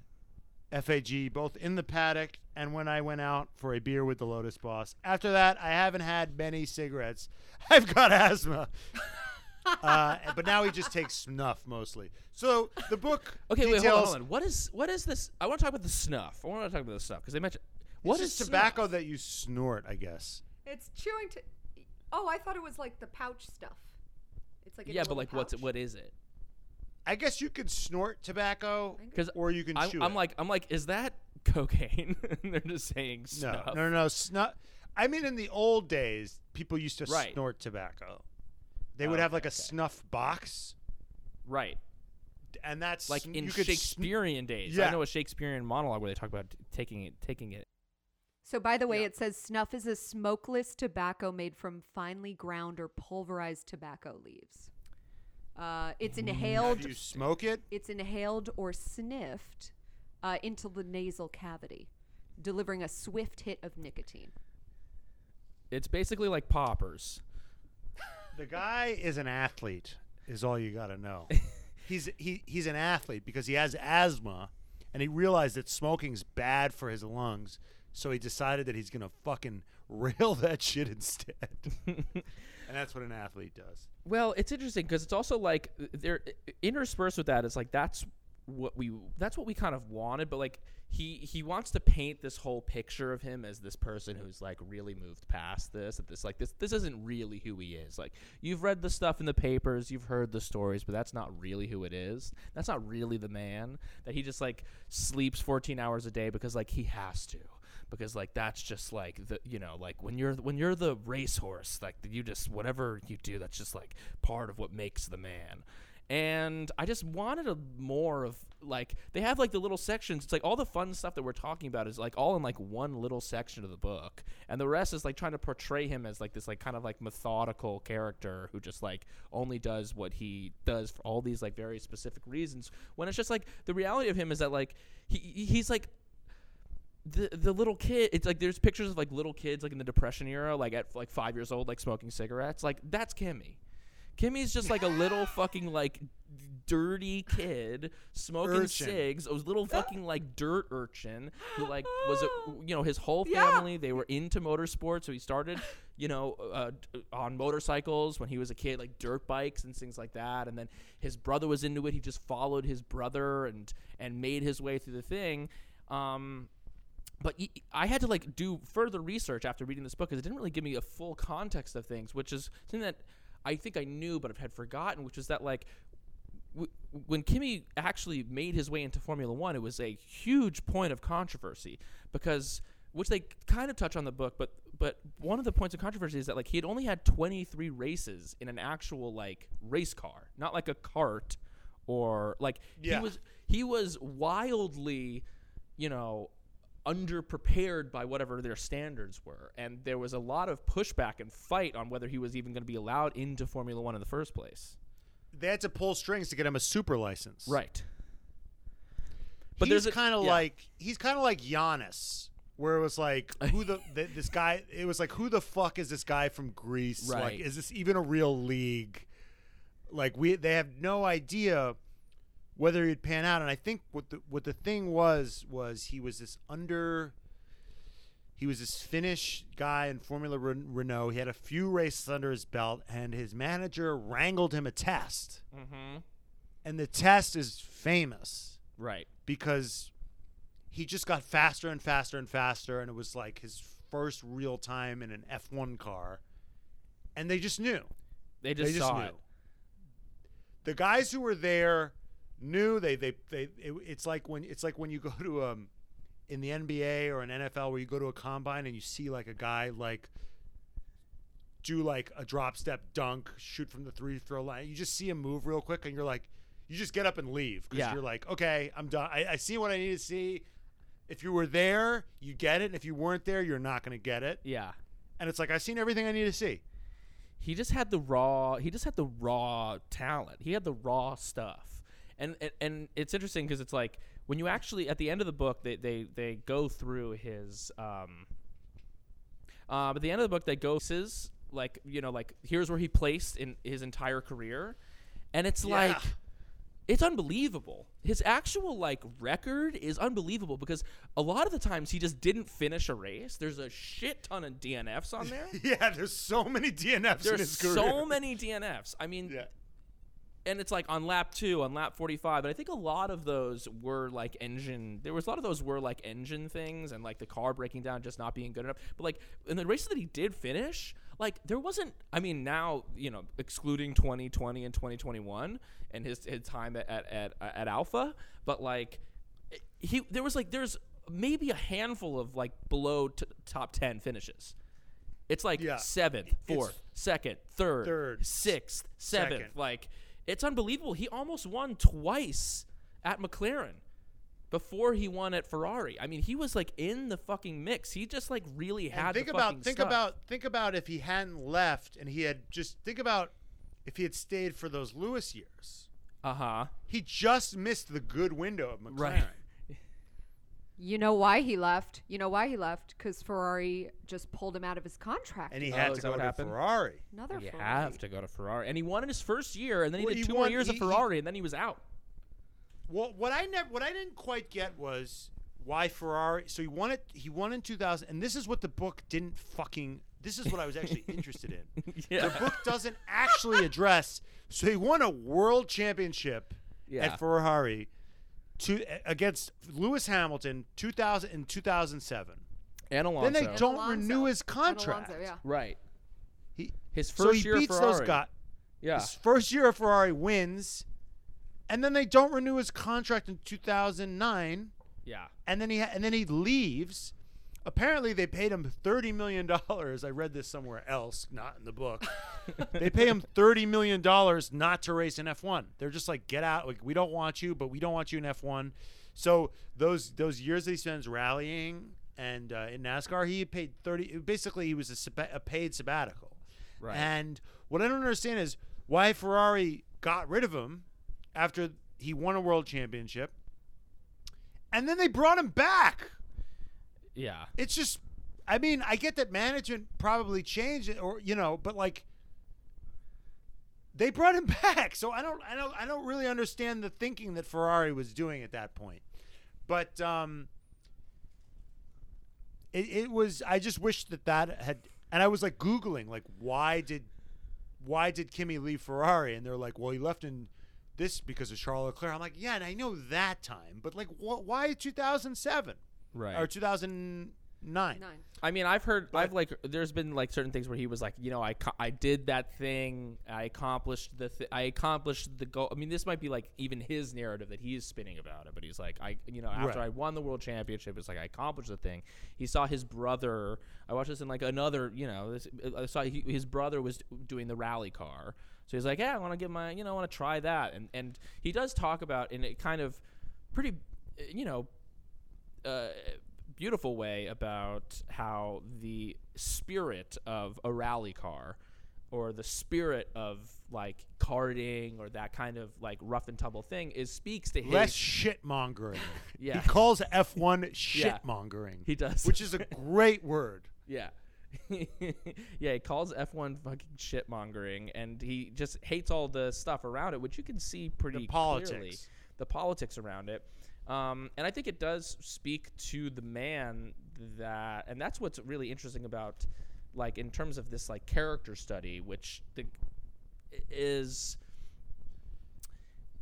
FAG both in the paddock and when I went out for a beer with the Lotus boss. After that, I haven't had many cigarettes. I've got asthma. uh, but now he just takes snuff mostly. So the book Okay, wait, hold on, hold on. What is what is this? I want to talk about the snuff. I want to talk about the snuff because they mentioned what It's is tobacco snuff? that you snort, I guess. It's chewing. To, oh, I thought it was like the pouch stuff. It's like a Yeah, but little like what's it? What is it? I guess you could snort tobacco, Because or you can I'm, chew I'm it. like I'm like, is that cocaine? and they're just saying no, snuff. no, no, no, snuff. I mean, in the old days, people used to Right. snort tobacco. They oh, would Oh, have like okay, a okay. snuff box, Right, and that's like in you could sn- Shakespearean days. Yeah. I know a Shakespearean monologue where they talk about t- taking it, taking it. So, by the way, Yeah. it says snuff is a smokeless tobacco made from finely ground or pulverized tobacco leaves. Uh, it's inhaled. do you smoke it? It's inhaled or sniffed uh, into the nasal cavity, delivering a swift hit of nicotine. It's basically like poppers. The guy is an athlete. Is all you got to know. he's he he's an athlete because he has asthma, and he realized that smoking's bad for his lungs. So he decided that he's gonna fucking rail that shit instead. and that's what an athlete does. Well, it's interesting because it's also like they're interspersed with that. It's like that's what we that's what we kind of wanted, but like he he wants to paint this whole picture of him as this person who's like really moved past this. That this like this this isn't really who he is. Like you've read the stuff in the papers, you've heard the stories, but that's not really who it is. That's not really the man. That he just like sleeps 14 hours a day because like he has to because like that's just like the you know like when you're when you're the racehorse like you just whatever you do that's just like part of what makes the man. And i just wanted a more of like they have like the little sections. It's like all the fun stuff that we're talking about is like all in like one little section of the book. And the rest is like trying to portray him as like this like kind of like methodical character who just like only does what he does for all these like very specific reasons. When it's just like the reality of him is that like he he's like the the little kid it's like there's pictures of like little kids like in the depression era like at like five years old like smoking cigarettes like that's kimi kimi's just like a little fucking like dirty kid smoking Urchin. cigs a little fucking like dirt urchin who like was a you know his whole Yeah. family they were into motorsports so he started you know uh, on motorcycles when he was a kid like dirt bikes and things like that and then his brother was into it he just followed his brother and and made his way through the thing um but I had to like do further research after reading this book because it didn't really give me a full context of things, which is something that I think I knew but i had forgotten, which is that like w- when Kimi actually made his way into Formula One, it was a huge point of controversy because which they kind of touch on the book, but but one of the points of controversy is that like he had only had 23 races in an actual like race car, not like a cart or like Yeah. he was he was wildly, you know, underprepared by whatever their standards were, and there was a lot of pushback and fight on whether he was even going to be allowed into Formula One in the first place. They had to pull strings to get him a super license. Right. But he's there's kind of yeah. like he's kind of like Giannis, where it was like who the th- this guy. It was like who the fuck is this guy from Greece? Like, is this even a real league? Like we, they have no idea whether he'd pan out. And I think what the what the thing was was he was this under. He was this Finnish guy in Formula Renault. He had a few races under his belt, and his manager wrangled him a test. Mm-hmm. And the test is famous Right. because he just got faster and faster and faster and it was like his first real time in an F1 car and they just knew They just, they just saw knew it. the guys who were there knew they they they. It, it's like when it's like when you go to um in the NBA or an NFL where you go to a combine and you see like a guy like do like a drop step dunk, shoot from the three throw line. You just see him move real quick, and you're like, you just get up and leave because Yeah. you're like, okay, I'm done. I, I see what I need to see. If you were there, you get it. And if you weren't there, you're not going to get it. Yeah. And it's like I've seen everything I need to see. he just had the raw he just had the raw talent he had the raw stuff and and, and it's interesting because it's like when you actually at the end of the book they they, they go through his um um at the end of the book they go says like you know like here's where he placed in his entire career and it's Yeah. like it's unbelievable. His actual like record is unbelievable because a lot of the times he just didn't finish a race. There's a shit ton of DNFs on there. Yeah, there's so many DNFs in There's his career. so many DNFs. I mean, Yeah. And it's like on lap two, on lap 45. But I think a lot of those were like engine. There was a lot of those were like engine things and like the car breaking down, just not being good enough. But like in the races that he did finish, like there wasn't. I mean, now you know, excluding 2020 and 2021 and his his time at at at, uh, at Alfa, but like he there was like there's maybe a handful of like below t- top 10 finishes. It's like Yeah. seventh, It's- fourth, second, third, Third, sixth, seventh. second. Like it's unbelievable. He almost won twice at McLaren before he won at Ferrari. I mean, he was like in the fucking mix. He just like really And had think the about think stuff. about think about if he hadn't left and he had just think about if he had stayed for those Lewis years. uh huh. He just missed the good window of McLaren. Right. You know why he left? You know why he left? Because Ferrari just pulled him out of his contract. And he Oh, had is to that go what to happened? Ferrari. Another You Ferrari. have to go to Ferrari, and he won in his first year, and then he Well, did he two won- more years he- at he- Ferrari, and then he was out. Well, what I never, what I didn't quite get was why Ferrari. So he won it. He won in 2000, and this is what the book didn't fucking. This is what I was actually interested in. Yeah. The book doesn't actually address. So he won a world championship Yeah. at Ferrari to against Lewis Hamilton 2000 in 2007. And Alonso. Then they don't Alonso. renew his contract. Alonso, yeah. right. He, His so first he year beats Ferrari. those guys. Yeah. His first year of Ferrari wins, and then they don't renew his contract in 2009. Yeah. and then he ha- and then he leaves. Apparently, they paid him thirty million dollars. I read this somewhere else, not in the book. they pay him thirty million dollars not to race in F one. They're just like, get out. Like, we don't want you, but we don't want you in F one. So those those years that he spends rallying and uh, in NASCAR, he paid thirty. Basically, he was a, sab- a paid sabbatical. Right. And what I don't understand is why Ferrari got rid of him after he won a world championship, and then they brought him back Yeah. it's just I mean, I get that management probably changed it or you know, but like they brought him back. So I don't I don't I don't really understand the thinking that Ferrari was doing at that point. But um it, it was I just wish that that had and I was like googling like why did why did Kimi leave Ferrari and they're like, "Well, he left in this because of Charles Leclerc." I'm like, "Yeah, and I know that time, but like wh- why 2007?" Right. or 2009. Nine. I mean, I've heard, But- I've like, there's been like certain things where he was like, you know, I, co- I did that thing, I accomplished the, th- I accomplished the goal. I mean, this might be like even his narrative that he's spinning about it, but he's like, I, you know, after Right. I won the world championship, it's like I accomplished the thing. He saw his brother. I watched this in like another, you know, this, I saw he, his brother was doing the rally car, so he's like, yeah, I want to get my, you know, I want to try that, and and he does talk about in a kind of pretty, uh, you know, uh, beautiful way about how the spirit of a rally car or the spirit of like karting or that kind of like rough and tumble thing is speaks to his Less shit mongering. Yeah. He calls F1 Yeah. shit mongering. He does. Which is a great word. yeah yeah he calls f1 fucking shit mongering and he just hates all the stuff around it which you can see pretty politics. clearly the politics around it um, and i think it does speak to the man that and that's what's really interesting about like in terms of this like character study which the, is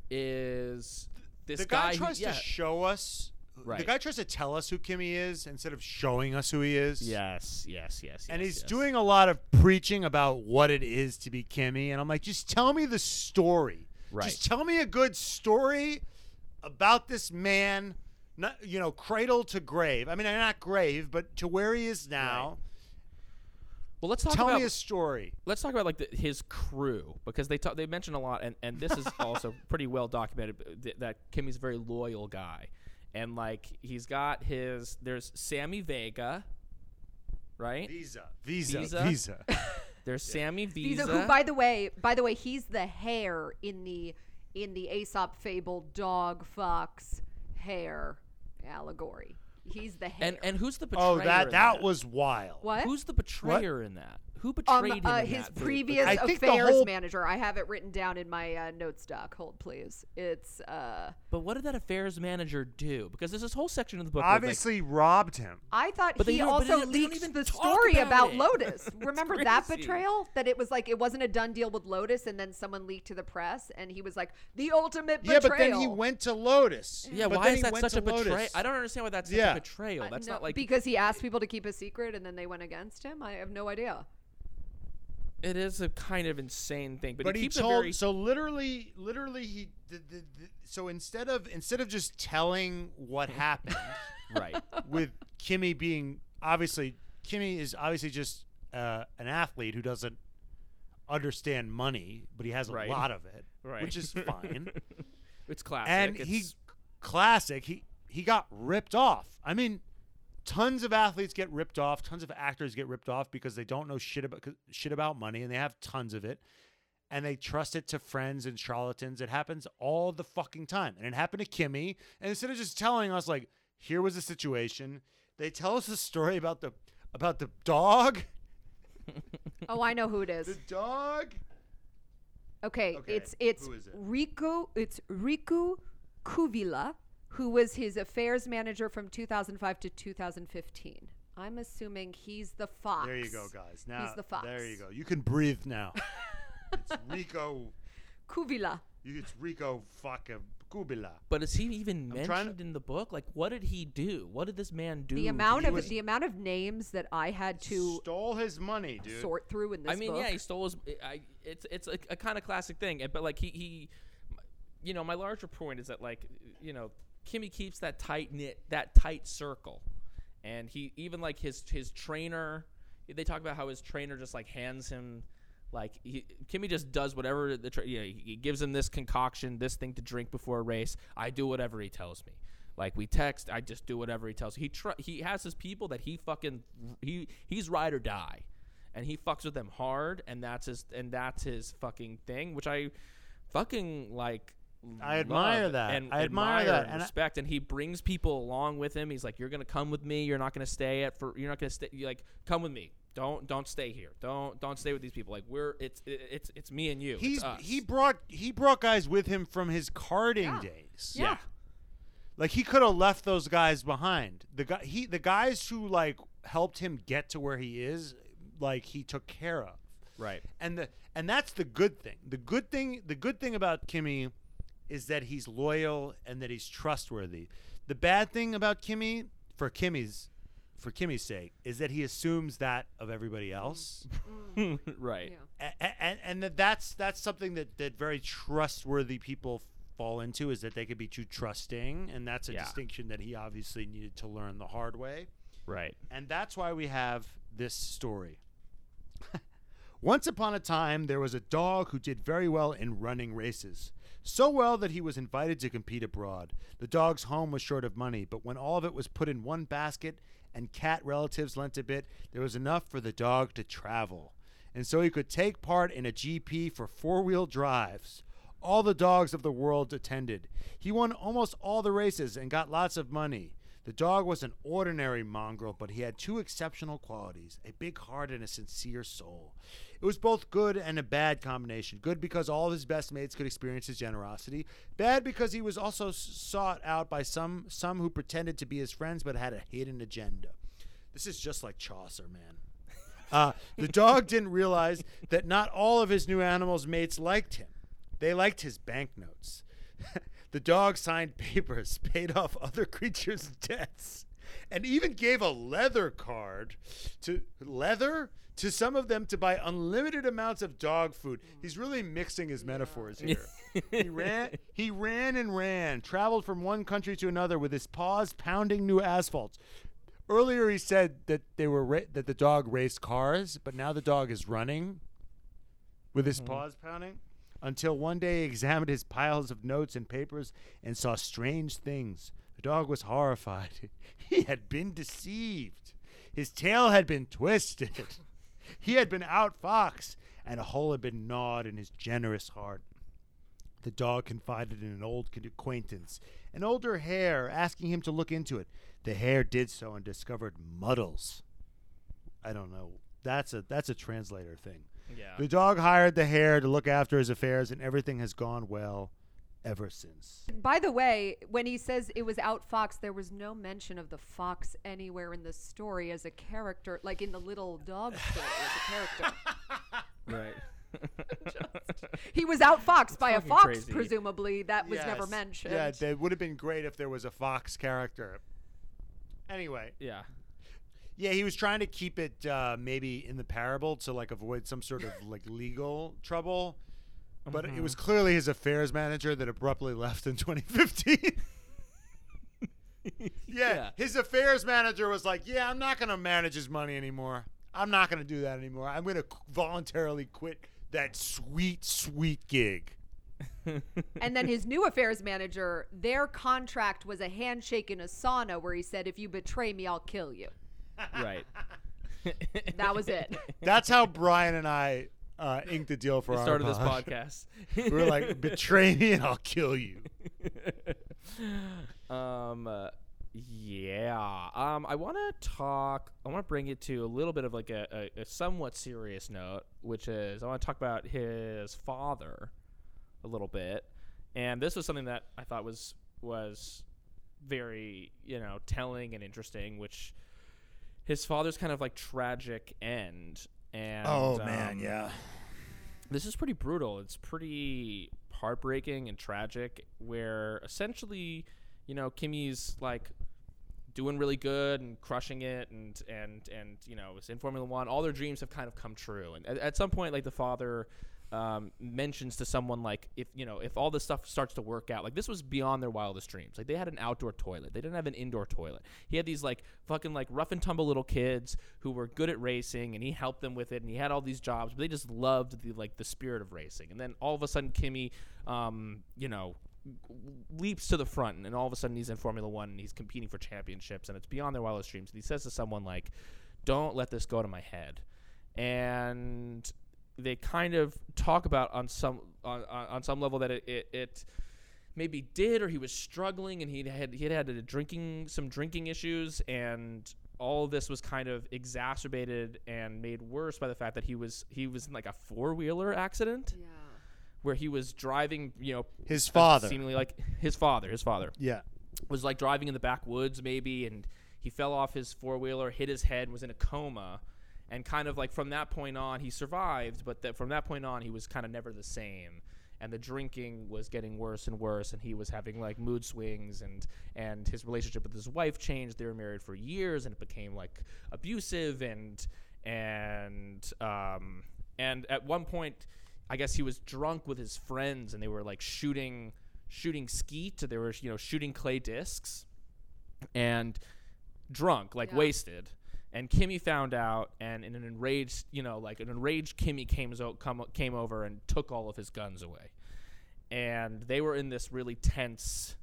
is this the guy, who- tries yeah. to show us. Right. The guy tries to tell us who Kimi is instead of showing us who he is. yes yes yes And yes, he's yes. doing a lot of preaching about what it is to be Kimi. And I'm like, just tell me the story. Right. Just tell me a good story about this man, not you know, cradle to grave. I mean, not grave, but to where he is now. Well, let's talk Tell about me a story. let's talk about like the, his crew because they talk they mention a lot and, and this is also pretty well documented uh, th- that Kimi's a very loyal guy and like he's got his there's Sami Vega right Visa, Visa, Visa? Visa. there's Sami Visa, Visa who, by the way, by the way, he's the hair in the in the Aesop fable dog fox hare allegory. He's the hare. and and who's the betrayer oh, that in that was wild. what? who's the betrayer in that who um, betrayed him uh, his that? Previous I think affairs whole- manager. I have it written down in my uh, notes doc. Hold, please. It's uh, but what did that affairs manager do because there's this whole section of the book where, like, Obviously robbed him. I thought But he they also don't- they leaked even the story about about. Lotus. It's Remember that betrayal? That it was like it wasn't a done deal with Lotus, and then someone leaked to the press, and he was like the ultimate betrayal. Yeah, but then he went to Lotus. yeah But why is that such a betrayal I don't understand why that's such Yeah. a betrayal Uh, that's no, not like because he asked people to keep a secret, and then they went against him. I have no idea. It is a kind of insane thing but, But he he keeps told a very so literally, literally he. The, the, the, so instead of instead of just telling what happened right with Kimi being obviously Kimi is obviously just uh, an athlete who doesn't understand money, but he has a Right. lot of it, Right. which is fine. It's classic. and it's, he classic. He he got ripped off. I mean, tons of athletes get ripped off. Tons of actors get ripped off because they don't know shit about shit about money, and they have tons of it, and they trust it to friends and charlatans. It happens all the fucking time, and it happened to Kimi. And instead of just telling us like, here was the situation, they tell us a story about the about the dog. Oh, I know who it is. The dog. Okay, Okay, it's it's it? Riku. It's Riku Kuvila, who was his affairs manager from 2005 to 2015. I'm assuming he's the fox. There you go, guys. Now he's the fox. There you go. You can breathe now. it's Rico. Kuvila. It's Rico fucking Kubila. but is he even I'm trying mentioned in the book? Like, what did he do? What did this man do? The amount of get- the amount of names that I had to stole his money, dude. sort through in this I mean, book. yeah, he stole his. I, it's it's a, a kind of classic thing, and- but like he he, you know, my larger point is that like you know, Kimi keeps that tight knit, that tight circle, and he even like his his trainer. They talk about how his trainer just like hands him. Like he, Kimi just does whatever the tra- you know, he gives him this concoction, this thing to drink before a race. I do whatever he tells me. Like we text, I just do whatever he tells. He tr- he has his people that he fucking he he's ride or die, and he fucks with them hard, and that's his and that's his fucking thing, which I fucking like. I admire that. and I admire that, and, and I- respect, and he brings people along with him. He's like, "You're gonna come with me. You're not gonna stay at for. You're not gonna stay. You like, come with me. Don't don't stay here. Don't don't stay with these people. Like we're it's it's it's me and you. He's it's us. he brought he brought guys with him from his karting Yeah. days. yeah. Like he could have left those guys behind. The guy he the guys who like helped him get to where he is, like he took care of. right. And the and that's the good thing. The good thing the good thing about Kimi is that he's loyal and that he's trustworthy. The bad thing about Kimi for Kimi's for Kimi's sake is that he assumes that of everybody else. right. Yeah. A- and and that that's that's something that that very trustworthy people fall into is that they could be too trusting and that's a Yeah. distinction that he obviously needed to learn the hard way Right. and that's why we have this story once upon a time there was a dog who did very well in running races so well that he was invited to compete abroad the dog's home was short of money but when all of it was put in one basket and cat relatives lent a bit there was enough for the dog to travel and so he could take part in a GP for four-wheel drives. All the dogs of the world attended. He won almost all the races and got lots of money. The dog was an ordinary mongrel, but he had two exceptional qualities a big heart and a sincere soul. It was both good and a bad combination. Good because all of his best mates could experience his generosity. Bad because he was also sought out by some some who pretended to be his friends but had a hidden agenda. This is just like Chaucer, man. Uh, the dog didn't realize that not all of his new animals' mates liked him. They liked his banknotes. the dog signed papers, paid off other creatures' debts, and even gave a leather card to leather to some of them to buy unlimited amounts of dog food. He's really mixing his metaphors here. he ran he ran and ran, traveled from one country to another with his paws pounding new asphalt. Earlier he said that they were ra- that the dog raced cars, but now the dog is running with his mm-hmm. paws pounding until one day he examined his piles of notes and papers and saw strange things. The dog was horrified. he had been deceived. His tail had been twisted. he had been outfoxed, and a hole had been gnawed in his generous heart. The dog confided in an old acquaintance, an older hare, asking him to look into it. The hare did so and discovered muddles. I don't know. That's a that's a translator thing. Yeah. The dog hired the hare to look after his affairs, and everything has gone well ever since. By the way, when he says it was outfox, there was no mention of the fox anywhere in the story as a character, like in the little dog story as a character. right. He was outfoxed by a fox, crazy. presumably. That was never mentioned. Yeah, that would have been great if there was a fox character. Anyway, yeah. Yeah, he was trying to keep it uh, maybe in the parable to like avoid some sort of like legal trouble, but it was clearly his affairs manager that abruptly left in 2015. yeah, Yeah. his affairs manager was like, "Yeah, I'm not going to manage his money anymore. I'm not going to do that anymore. I'm going to voluntarily quit that sweet, sweet gig." And then his new affairs manager, their contract was a handshake in a sauna where he said, if you betray me, I'll kill you. Right. That was it. That's how Brian and I uh, inked the deal for our Started this pod. podcast. We were like, "Betray me and I'll kill you." um uh, yeah um i want to talk i want to bring it to a little bit of like a, a, a somewhat serious note which is i want to talk about his father a little bit and this was something that i thought was was very you know telling and interesting which his father's kind of like tragic end and Oh man, um, yeah. this is pretty brutal. It's pretty heartbreaking and tragic. Where essentially, you know, Kimi's like doing really good and crushing it, and and and you know, is in Formula One. All their dreams have kind of come true. And at, at some point, like the father. Um, mentions to someone like if you know if all this stuff starts to work out like this was beyond their wildest dreams. Like they had an outdoor toilet. They didn't have an indoor toilet. He had these like fucking like rough and tumble little kids who were good at racing and he helped them with it and he had all these jobs but they just loved the like the spirit of racing. And then all of a sudden Kimi um you know leaps to the front and all of a sudden he's in Formula 1 and he's competing for championships and it's beyond their wildest dreams. And he says to someone like don't let this go to my head. And they kind of talk about on some on, on on some level that it, it, it maybe did or he was struggling and he had he had had a drinking some drinking issues and all this was kind of exacerbated and made worse by the fact that he was he was in like a four-wheeler accident Yeah. where he was driving you know His father. seemingly like his father his father Yeah. was like driving in the backwoods maybe and he fell off his four-wheeler hit his head was in a coma and kind of like from that point on he survived but that from that point on he was kind of never the same and the drinking was getting worse and worse and he was having like mood swings and and his relationship with his wife changed they were married for years and it became like abusive and and um and at one point i guess he was drunk with his friends and they were like shooting shooting skeet they were you know shooting clay discs and drunk, like Yeah. wasted. And Kimi found out, and in an enraged, you know, like an enraged Kimi came, come, came over and took all of his guns away. And they were in this really tense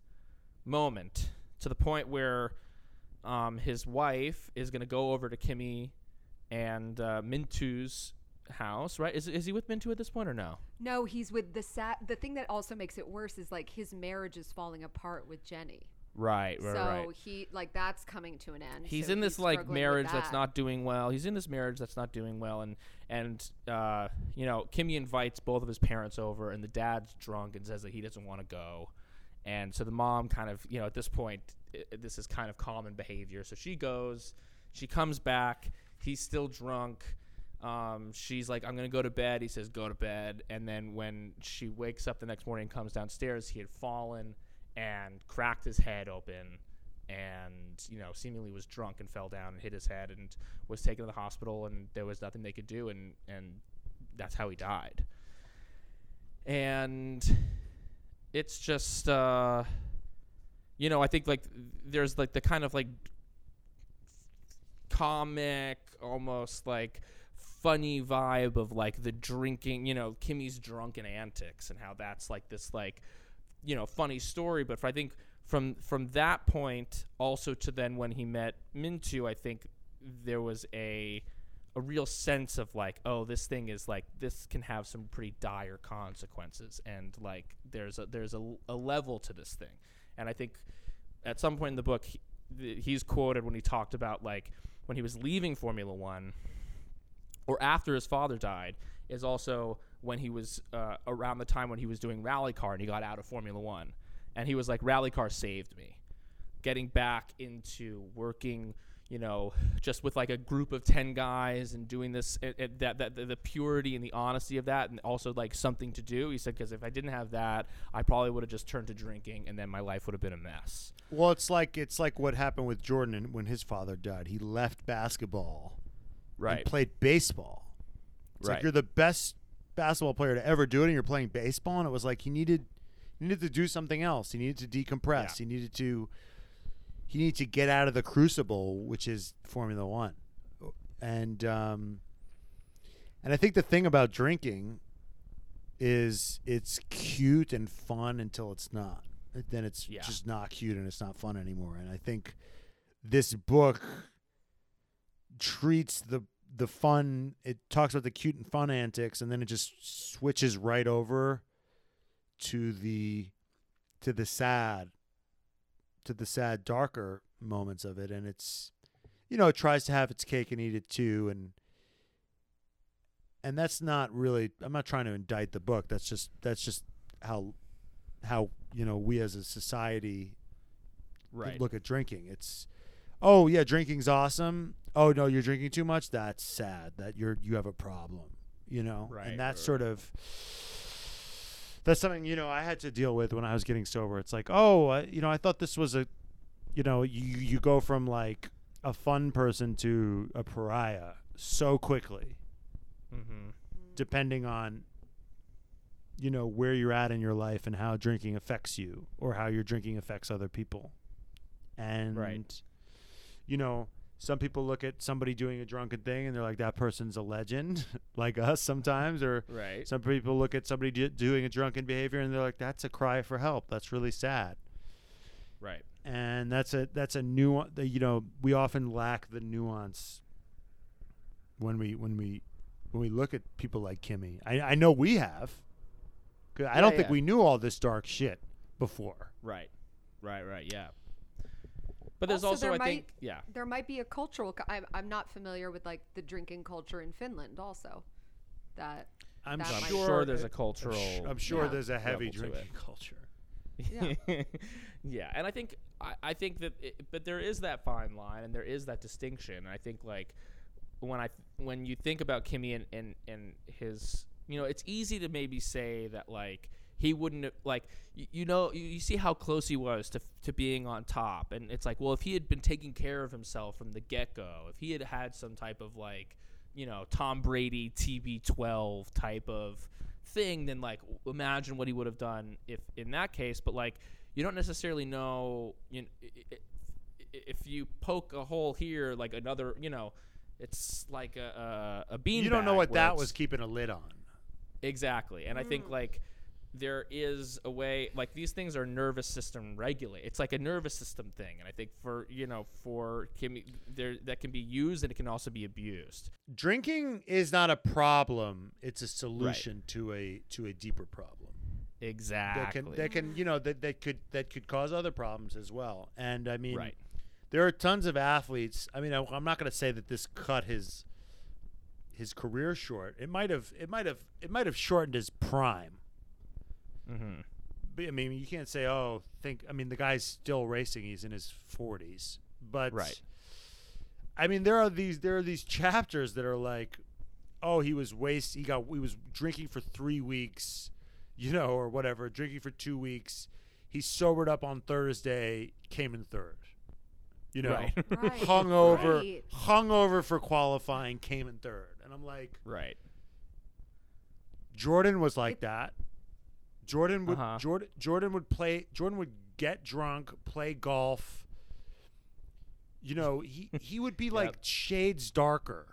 moment to the point where um, his wife is going to go over to Kimi and uh, Minttu's house, right? Is, is he with Minttu at this point or no? No, he's with the sad. The thing that also makes it worse is like his marriage is falling apart with Jenni. Right, right, so right. he like that's coming to an end. he's so in this like struggling with marriage that's not doing well. He's in this marriage that's not doing well, and and uh, you know, Kimi invites both of his parents over, and the dad's drunk and says that he doesn't want to go, and so the mom kind of you know at this point i this is kind of common behavior. So she goes, she comes back, he's still drunk. Um, she's like, I'm gonna go to bed. He says, go to bed. And then when she wakes up the next morning and comes downstairs, he had fallen and cracked his head open and you know seemingly was drunk and fell down and hit his head and was taken to the hospital and there was nothing they could do and and that's how he died. And it's just uh you know i think like there's like the kind of like comic almost like funny vibe of like the drinking you know kimi's drunken antics and how that's like this like you know funny story but i think from from that point also to then when he met minttu i think there was a a real sense of like oh this thing is like this can have some pretty dire consequences and like there's a there's a, a level to this thing. And i think at some point in the book he, th- he's quoted when he talked about like when he was leaving formula 1 or after his father died is also when he was uh, around the time when he was doing rally car and he got out of formula 1 and he was like rally car saved me getting back into working you know just with like a group of 10 guys and doing this it, it, that, that the, the purity and the honesty of that and also like something to do he said because if i didn't have that i probably would have just turned to drinking and then my life would have been a mess Well, it's like it's like what happened with Jordan when his father died. He left basketball and played baseball. It's like Right. you're the best basketball player to ever do it, and you're playing baseball. And it was like he needed he needed to do something else. He needed to decompress. He needed to he needed to get out of the crucible, which is Formula One. And um, and I think the thing about drinking is it's cute and fun until it's not. Then it's Yeah. just not cute and it's not fun anymore. And I think this book treats the the fun it talks about the cute and fun antics and then it just switches right over to the to the sad to the sad darker moments of it and it's you know it tries to have its cake and eat it too and and that's not really I'm not trying to indict the book that's just that's just how how you know we as a society right look at drinking. It's oh yeah, drinking's awesome. Oh no, you're drinking too much. That's sad. That you're you have a problem. You know, Right, and that's right, sort of that's something you know I had to deal with when I was getting sober. It's like oh, I, you know, I thought this was a, you know, you you go from like a fun person to a pariah so quickly, mm-hmm. depending on you know where you're at in your life and how drinking affects you or how your drinking affects other people and right. you know some people look at somebody doing a drunken thing and they're like that person's a legend like us sometimes or right. some people look at somebody do- doing a drunken behavior and they're like that's a cry for help. That's really sad. Right. And that's a that's a new you know we often lack the nuance when we when we when we look at people like Kimi. I, I know we have. 'Cause I Yeah, don't think we knew all this dark shit before. Right. Right right yeah but there's Also, also, there i might- think yeah There might be a cultural. I'm, I'm not familiar with like the drinking culture in Finland. Also, that I'm That i'm might- sure there's a I'm cultural I'm sure Yeah. there's a heavy level to it. drinking culture Yeah. yeah, and I think I, I think that, it, but there is that fine line, and there is that distinction. And I think like when I when you think about Kimi and and and his, you know, it's easy to maybe say that like he wouldn't have- like you, you know you, you see how close he was to to being on top, and it's like well if he had been taking care of himself from the get go, if he had had some type of like you know Tom Brady TB12 type of thing, then like imagine what he would have done if in that case. But like you don't necessarily know you know, i- i- if you poke a hole here, like another you know. It's like a a, a bean. you don't know what that was keeping a lid on Exactly. And I think mm. like there is a way like these things are nervous system regulate. It's like a nervous system thing. And I think for you know, for Kimi there that can be used and it can also be abused. drinking is not a problem it's a solution to a to a deeper problem Exactly. that can that can you know that, that could that could cause other problems as well and i mean right. there are tons of athletes i mean I, i'm not going to say that this cut his his career short it might have it might have it might have shortened his prime Mm-hmm. but i mean you can't say oh think i mean the guy's still racing he's in his 40s but Right. i mean there are these there are these chapters that are like oh he was waste he got he was drinking for three weeks you know or whatever drinking for two weeks he sobered up on thursday came in third You know, Right. Right. hung over, Right. hung over for qualifying, came in third, and I'm like, Right. Jordan was like that. Jordan would Uh-huh. Jordan Jordan would play Jordan would get drunk, play golf. You know, he he would be like shades darker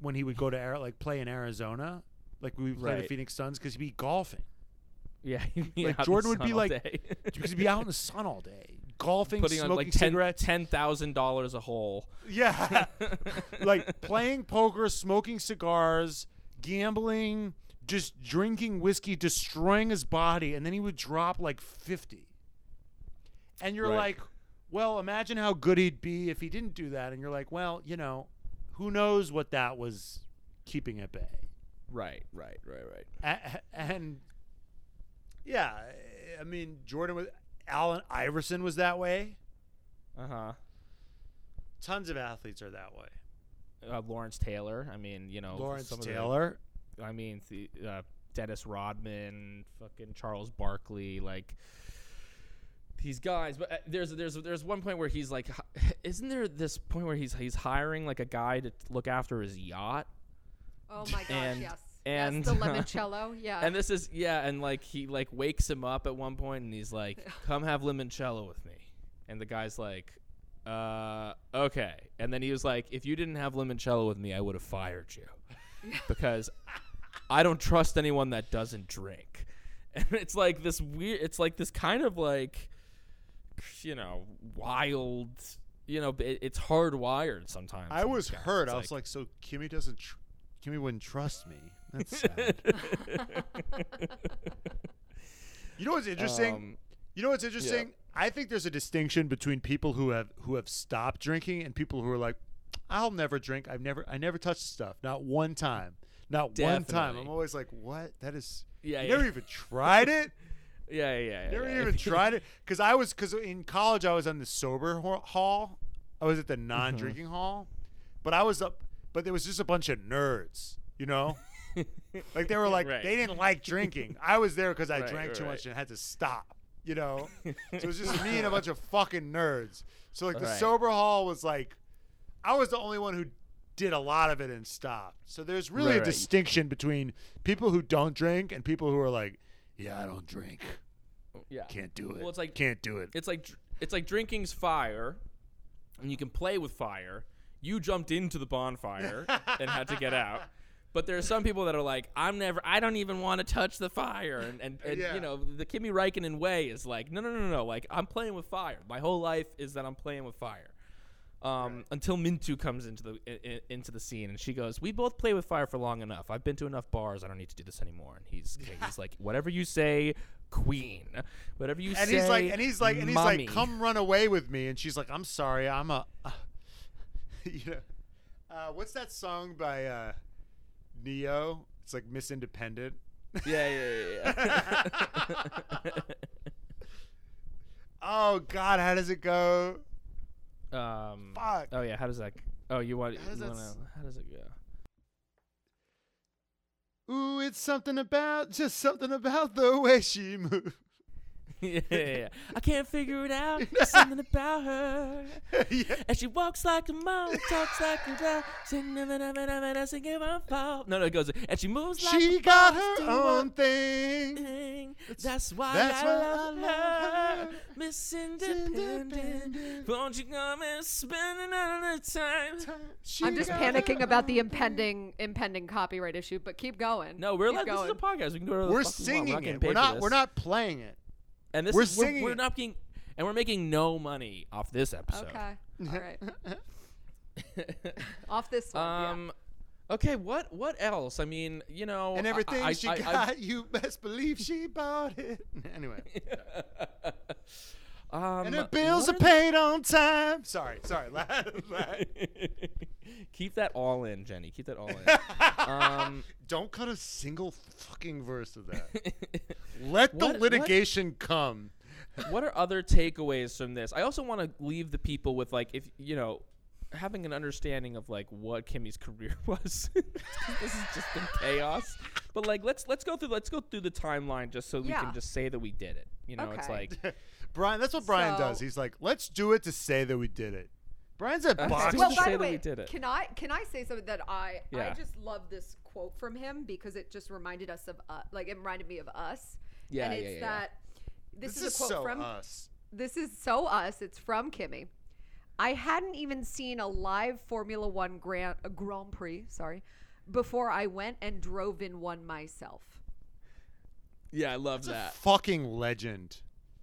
when he would go to like play in Arizona, like we would play the Phoenix Suns because he'd be golfing. Yeah. Like, Jordan would be like- because he'd be out in the sun all day, golfing, putting smoking on like cigarettes. ten thousand dollars a hole. Yeah. like playing poker, smoking cigars, gambling, just drinking whiskey, destroying his body, and then he would drop like 50. And you're Right. like, well, imagine how good he'd be if he didn't do that. And you're like, well, you know, who knows what that was keeping at bay. Right. Right. Right. Right. A- And yeah, I mean, Jordan was, Allen Iverson was that way. Uh huh. Tons of athletes are that way. Uh, Lawrence Taylor. I mean, you know, Lawrence some of the- Taylor. I mean, the, uh, Dennis Rodman, fucking Charles Barkley, like these guys. But uh, there's there's there's one point where he's like, hi- isn't there this point where he's he's hiring like a guy to look after his yacht? Oh my gosh, And- yes. and- yes, the limoncello, yeah. And this is yeah, and like he like wakes him up at one point, and he's like, "Come have limoncello with me," and the guy's like, "Uh, okay." And then he was like, "If you didn't have limoncello with me, I would have fired you because I don't trust anyone that doesn't drink." And it's like this weird. It's like this kind of like, you know, wild. You know, it, it's hardwired sometimes. I was guys. hurt. It's I was like, so Kimi doesn't, tr- Kimi wouldn't trust me. That's sad. you know what's interesting? um, you know what's interesting? I think there's a distinction between people who have who have stopped drinking and people who are like, I'll never drink. I've never, I never touched stuff. Not one time. Not one time. I'm always like, what? That is. yeah, You yeah. never even tried it. yeah, yeah, yeah. Never yeah. even tried it because I was because in college I was on the sober hall. I was at the uh-huh. non-drinking hall, but I was up. But there was just a bunch of nerds, you know. like they were like Right. they didn't like drinking. I was there because I Right, drank too right. much and had to stop, you know. so it was just me and a bunch of fucking nerds. So like the sober hall was like, I was the only one who did a lot of it and stopped. So there's really Right, a right. distinction between people who don't drink and people who are like, yeah, I don't drink. yeah. Can't do it. Well, it's like- can't do it. It's like it's like drinking's fire, and you can play with fire. You jumped into the bonfire and had to get out. But there are some people that are like, I'm never, I don't even want to touch the fire, and and, and Yeah. you know the Kimi Räikkönen way is like, no, no, no, no, no, like I'm playing with fire. My whole life is that I'm playing with fire. Um, Until Minttu comes into the i- i- into the scene, and she goes, "We both play with fire for long enough. I've been to enough bars. I don't need to do this anymore." And he's he's like, "Whatever you say, Queen. Whatever you and say." he's like, and he's like, and he's mommy." like, come run away with me. And she's like, I'm sorry, I'm a, you know, uh, what's that song by uh, Ne-Yo? It's like Miss Independent. Yeah, yeah, yeah. yeah. Oh God, how does it go? Um, Fuck. Oh yeah, how does that? Oh, you want? How does you wanna, s- how does it go? Ooh, it's something about, just something about the way she moves. Yeah, yeah, yeah. I can't figure it out. There's something about her. yeah. And she walks like a mom, talks like a girl. She never, never, never doesn't give a fuck. No, no, it goes. And she moves like She a got her to own thing. thing. That's why that's I why love I love her, her. Miss Independent. Independent. Won't you come and spend another time? She I'm just panicking about the impending impending copyright issue, but keep going. No, we're keep like, this is a podcast. We can do whatever the We're fuck we want. singing We're not it. We're not. We're not playing it. And this We're is we're, singing we're it. not making and we're making no money off this episode. Okay. All right. Off this one. yeah. um okay, what what else? I mean, you know, And I- everything I, she I, got, you best believe she bought it. anyway, I, um, and her bills are paid on time. Sorry, sorry. Keep that all in, Jeni. Keep that all in. um, Don't cut a single fucking verse of that. Let the What- what- litigation come. what are other takeaways from this? I also want to leave the people with like, if you know, having an understanding of like what Kimi's career was. this has just been chaos. But like, let's let's go through let's go through the timeline just so we Yeah. can just say that we did it. You know, it's Okay. like Brian, that's what Brian does. He's like, let's do it to say that we did it. Brian's a Uh, box. Let's well, by say the that way, we did it. can I can I say something that I I Yeah. just love this quote from him because it just reminded us of uh, like it reminded me of us. Yeah, and yeah, it's yeah, yeah. that this, this is, a quote so from us. this is so us. It's from Kimi. I hadn't even seen a live Formula One Grand a Grand Prix, sorry, before I went and drove in one myself. Yeah, I love It's a that. fucking legend.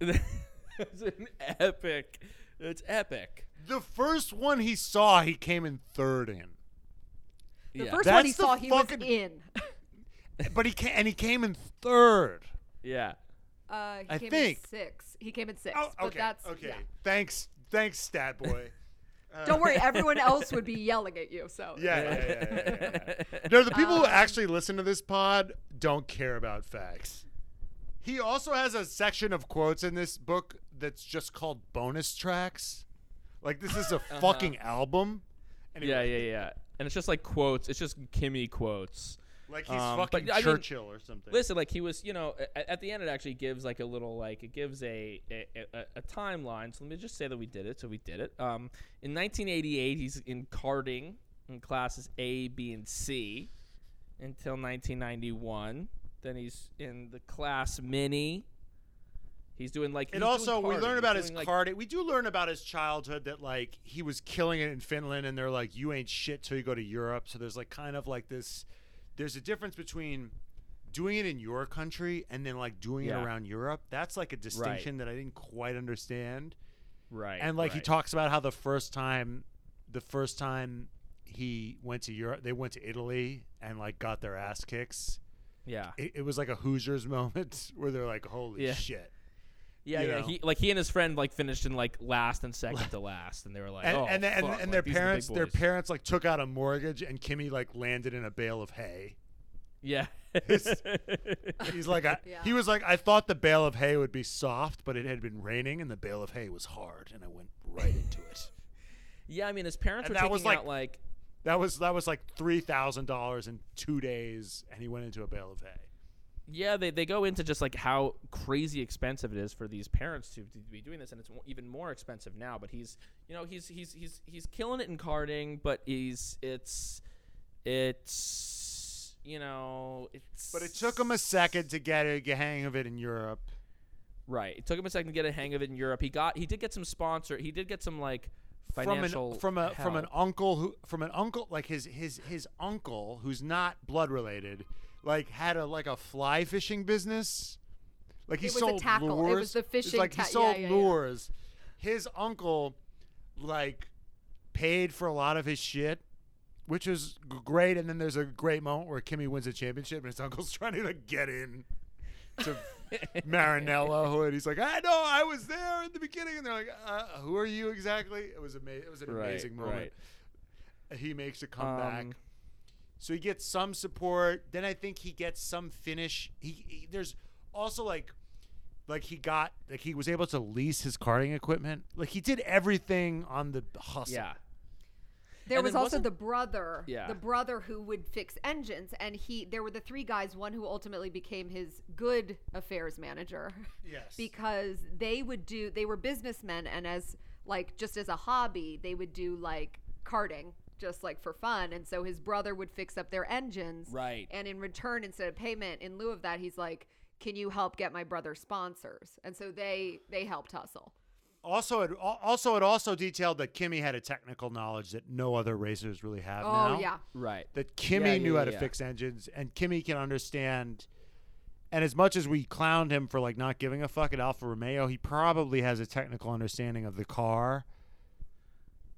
it's an epic. It's epic. The first one he saw, he came in third in. The yeah. first one he saw, he fucking- was in. But he came, and he came in third. yeah. Uh, he I came think. in six. He came in six. Oh, but okay. that's okay. yeah. Thanks, thanks, stat boy. Uh, Don't worry, everyone else would be yelling at you. So Yeah, yeah, yeah, yeah, yeah, yeah. No, the people who Um, actually listen to this pod don't care about facts. He also has a section of quotes in this book that's just called bonus tracks. Like this is a fucking album. Uh-huh. Yeah, Anyway, yeah, yeah. And it's just like quotes. It's just Kimi quotes. Like he's Um, but, fucking I mean, Churchill or something. Listen, like he was, you know, at, at the end it actually gives like a little like it gives a a, a a timeline. So let me just say that we did it. So we did it. Um, in 1988, he's in karting in classes A, B, and C until 1991. Then he's in the class mini. He's doing like. And also, we learn He's about his doing, like, karting. We do learn about his childhood that like he was killing it in Finland, and they're like, "You ain't shit till you go to Europe." So there's like kind of like this. There's a difference between doing it in your country and then like doing Yeah. it around Europe. That's like a distinction that I didn't quite understand. Right. And like he talks about how the first time, the first time he went to Europe, they went to Italy and like got their ass kicks. Yeah. It, it was like a Hoosiers moment where they're like, "Holy Yeah. shit!" Yeah, you yeah. know. He like he and his friend like finished in like last and second to last, and they were like, and oh, and, and, fuck, and like, their these are the parents their parents like took out a mortgage and Kimi like landed in a bale of hay. Yeah. He's like I, Yeah. he was like I thought the bale of hay would be soft, but it had been raining and the bale of hay was hard and I went right into it. yeah, I mean, his parents And were that taking was, like- out like That was that was like three thousand dollars in two days, and he went into a bale of hay. yeah, they, they go into just like how crazy expensive it is for these parents to, to be doing this, and it's even more expensive now. But he's you know he's he's he's he's killing it in karting, but he's it's it's you know it's But it took him a second to get a hang of it in Europe. right. It took him a second to get a hang of it in Europe. He got he did get some sponsor. He did get some like financial from an from a from an uncle who from an uncle like his his his uncle who's not blood related like had a like a fly fishing business. Like he It was a sold tackle. It lures. was the fishing like ta- he sold yeah, yeah. lures. His uncle like paid for a lot of his shit which was great and then there's a great moment where Kimi wins a championship and his uncle's trying to like get in to Maranello, and he's like, "I know, I was there in the beginning," and they're like, uh, "Who are you exactly?" It was amazing. It was an Right, amazing moment. right. He makes a comeback, Um, so he gets some support. Then I think he gets some finish. He, he there's also like, like he got like he was able to lease his karting equipment. Like he did everything on the hustle. yeah. There And was also the brother, Yeah. the brother who would fix engines, and he. There were the three guys. One who ultimately became his good affairs manager, Yes. because they would do. They were businessmen, and as like just as a hobby, they would do like karting, just like for fun. And so his brother would fix up their engines, Right. And in return, instead of payment, in lieu of that, he's like, "Can you help get my brother sponsors?" And so they they helped hustle. Also, it also it also detailed that Kimi had a technical knowledge that no other racers really have Oh now. yeah, Right. that Kimi Yeah, knew yeah, how to fix engines, and Kimi can understand. And as much as we clowned him for like not giving a fuck at Alfa Romeo, he probably has a technical understanding of the car.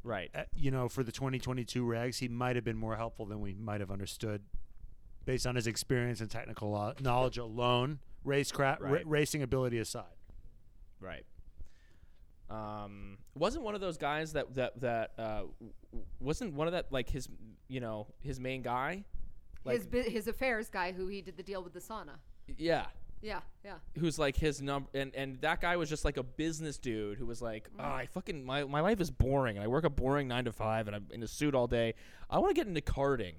Right. Uh, you know, for the 2022 regs, he might have been more helpful than we might have understood, based on his experience and technical lo- knowledge alone. Racecraft, ra- Right. racing ability aside. Right. Um, wasn't one of those guys that that that uh, wasn't one of that like his you know his main guy, like his bu- his affairs guy who he did the deal with the sauna. yeah, Yeah, yeah. who's like his number and and that guy was just like a business dude who was like, oh, I fucking my my life is boring and I work a boring nine to five and I'm in a suit all day. I want to get into karting,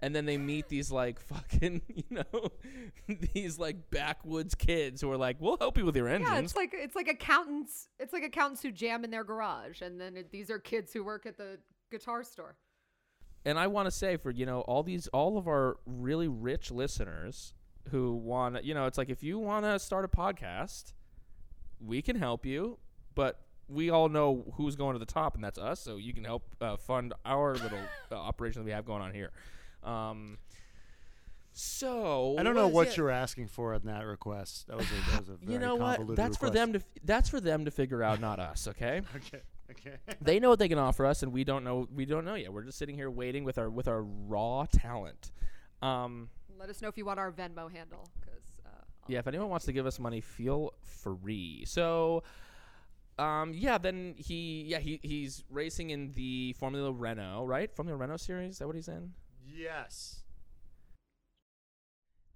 and then they meet these like fucking you know these like backwoods kids who are like we'll help you with your engines Yeah, it's like it's like accountants. It's like accountants who jam in their garage, and then it, these are kids who work at the guitar store. and I want to say for you know all these all of our really rich listeners who want you know it's like if you want to start a podcast, we can help you, but we all know who's going to the top, and that's us. So you can help uh, fund our little uh, operation that we have going on here. Um, so I don't know what it- you're asking for in that request. That was a, that was a very You know what? convoluted That's for them to. f- That's for them to figure out, not us. Okay. Okay. Okay. they know what they can offer us, and we don't know. We don't know yet. We're just sitting here waiting with our with our raw talent. Um, Let us know if you want our Venmo handle, because uh, yeah, if anyone wants to give us money, feel free. So, um, yeah, then he, yeah, he he's racing in the Formula Renault, right? Formula Renault series. Is that what he's in? Yes.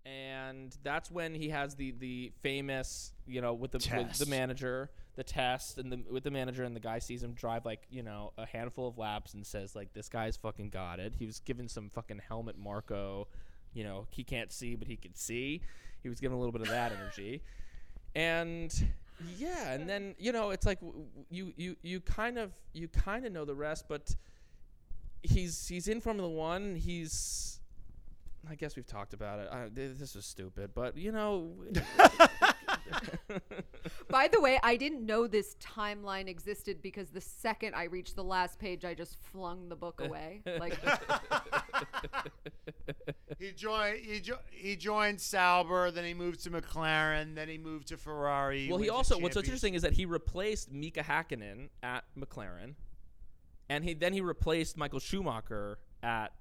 and that's when he has the the famous you know with the with Test. the manager the test and the with the manager and the guy sees him drive like you know a handful of laps and says like this guy's fucking got it he was given some fucking Helmut Marko you know he can't see but he can see he was given a little bit of that energy and yeah and then you know it's like w- w- you you you kind of you kind of know the rest but he's he's in formula 1 he's I guess we've talked about it. I, this is stupid, but you know, By the way, I didn't know this timeline existed because the second I reached the last page, I just flung the book away. Like, He joined. He, jo- he joined Sauber. Then he moved to McLaren. Then he moved to Ferrari. well, he also what's what's interesting is that he replaced Mika Häkkinen at McLaren, and he then he replaced Michael Schumacher at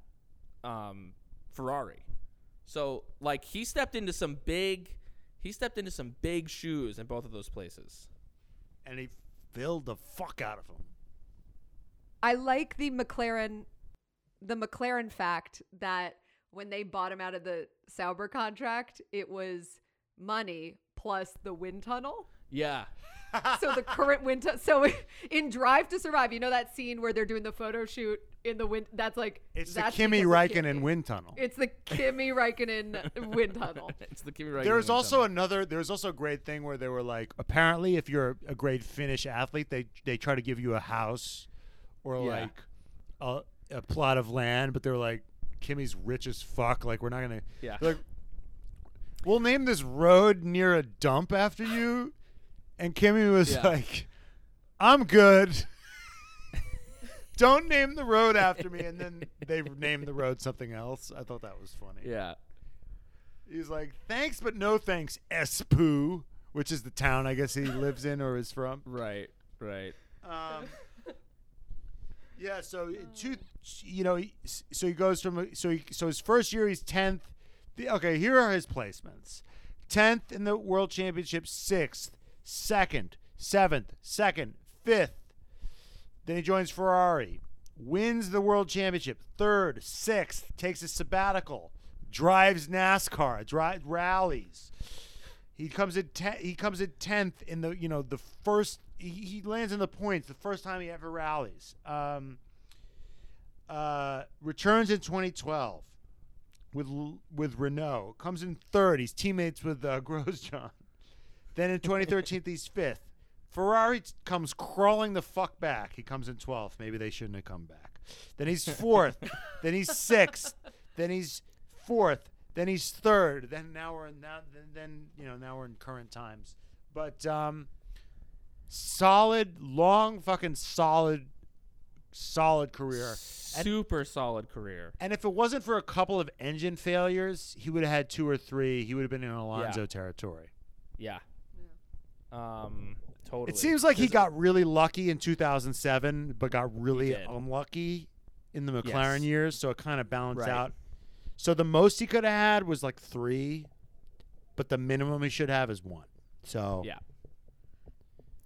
um, Ferrari. So like he stepped into some big, he stepped into some big shoes in both of those places. and he filled the fuck out of them. I like the McLaren, the McLaren fact that when they bought him out of the Sauber contract, it was money plus the wind tunnel. Yeah, so the current wind tu- so in Drive to Survive, you know that scene where they're doing the photo shoot in the wind. That's like It's that's the Kimi because of Räikkönen Kimi. wind tunnel. It's the Kimi Räikkönen wind tunnel. it's the Kimi Räikkönen There's also tunnel. another. There's also a great thing where they were like, apparently, if you're a great Finnish athlete, they they try to give you a house or Yeah. like a, a plot of land, but they're like, Kimi's rich as fuck. Like we're not gonna. Yeah. Like, we'll name this road near a dump after you, and Kimi was Yeah. like, I'm good. Don't name the road after me, and then they named the road something else. I thought that was funny. yeah. He's like, thanks, but no thanks, Espoo, which is the town I guess he lives in or is from. Right, right. Um, yeah, so two, you know, so he goes from so he, so his first year he's tenth. Okay, here are his placements: tenth in the World Championship, sixth, second, seventh, second, fifth. Then he joins Ferrari, wins the World Championship, third, sixth, takes a sabbatical, drives NASCAR, drives rallies. He comes in. Te- he comes in tenth in the you know the first. He, he lands in the points the first time he ever rallies. Um, uh, returns in 2012 with with Renault. Comes in third. He's teammates with uh, Grosjean. Then in 2013 he's fifth. Ferrari comes crawling the fuck back. He comes in 12th. Maybe they shouldn't have come back. Then he's fourth. then he's sixth. Then he's fourth. Then he's third. Then now we're in now then, then you know now we're in current times. But um, solid, long, fucking solid, solid career. And, Super solid career. and if it wasn't for a couple of engine failures, he would have had two or three. He would have been in Alonso Yeah. territory. Yeah. Um. Totally. It seems like he got really lucky in 2007, but got really unlucky in the McLaren Yes. years. So it kind of balanced Right. out. So the most he could have had was like three, but the minimum he should have is one. So Yeah.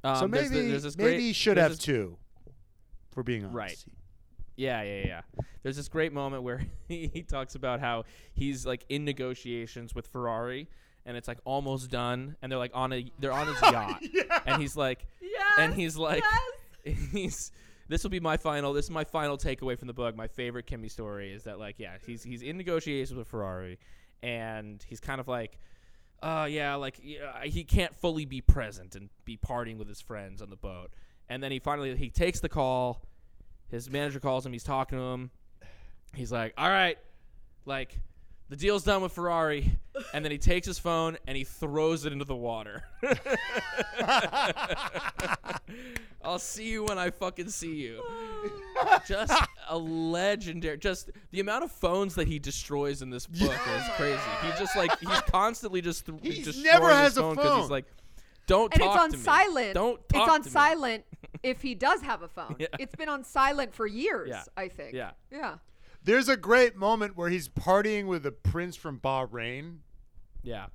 so Um, there's maybe the- there's this maybe great- he should have this- two. For being honest, Right. Yeah, yeah, yeah. There's this great moment where he, he talks about how he's like in negotiations with Ferrari, and it's like almost done, and they're like on a they're on his yacht, and he's like, Yes. and he's like, yes. he's this will be my final. This is my final takeaway from the book. My favorite Kimi story is that like yeah, he's he's in negotiations with Ferrari, and he's kind of like, uh yeah, like yeah, he can't fully be present and be partying with his friends on the boat. And then he finally he takes the call. His manager calls him. He's talking to him. He's like, all right, like the deal's done with Ferrari, and then he takes his phone and he throws it into the water. I'll see you when I fucking see you. Just a legendary. Just the amount of phones that he destroys in this book is crazy. He just like he's constantly just th- He destroying never his has a phone phone. he's like, don't talk. and talk it's on to me. silent. Don't it's talk on to me." silent if he does have a phone. Yeah. It's been on silent for years, Yeah. I think. Yeah. Yeah. There's a great moment where he's partying with a prince from Bahrain, Yeah,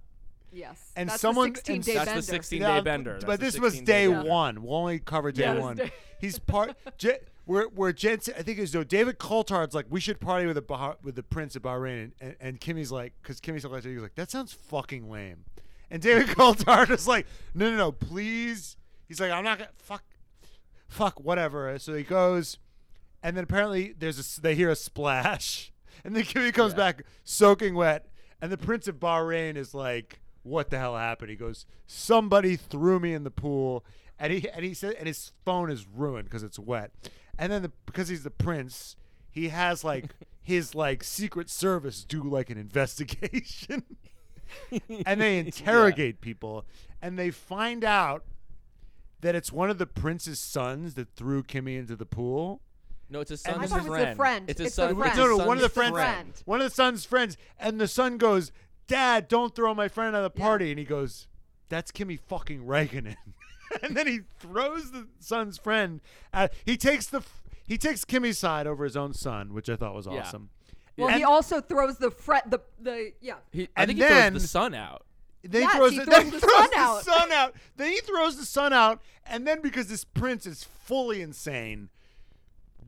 Yes. And That's someone- the 16 and day that's the 16 Yeah, day bender. That's But this was day day one. We'll only cover day Yeah, one. day- He's part. Je, where where Jensen, I think it was no, David Coulthard's like, we should party with the Bah- with the Prince of Bahrain, and, and, and Kimi's like, because Kimi's like, he was like, that sounds fucking lame, and David Coulthard is like, no, no, no, please. He's like, I'm not gonna fuck, fuck, whatever. So he goes, and then apparently there's a they hear a splash, and then Kimi comes back soaking wet, and the Prince of Bahrain is like, "What the hell happened?" He goes, "Somebody threw me in the pool," and he and he said, and his phone is ruined because it's wet, and then the, because he's the prince, he has like his like Secret Service do like an investigation, and they interrogate people, and they find out. That it's one of the prince's sons that threw Kimi into the pool. No, it's his And son's I thought it was friend. the friend. It's his It's the son. friend. it's No, his no, one of the friends. friend. One of the son's friends, and the son goes, "Dad, don't throw my friend out of the Yeah. party." And he goes, "That's Kimi fucking Räikkönen." and then he throws the son's friend. At, he takes the f- he takes Kimi's side over his own son, which I thought was Yeah. awesome. Well, And he also throws the fret the the yeah. He, I And think then- throws the son out. Then Yes, he throws, he the, throws then the throws son the out. son out. Then he throws the son out, and then because this prince is fully insane,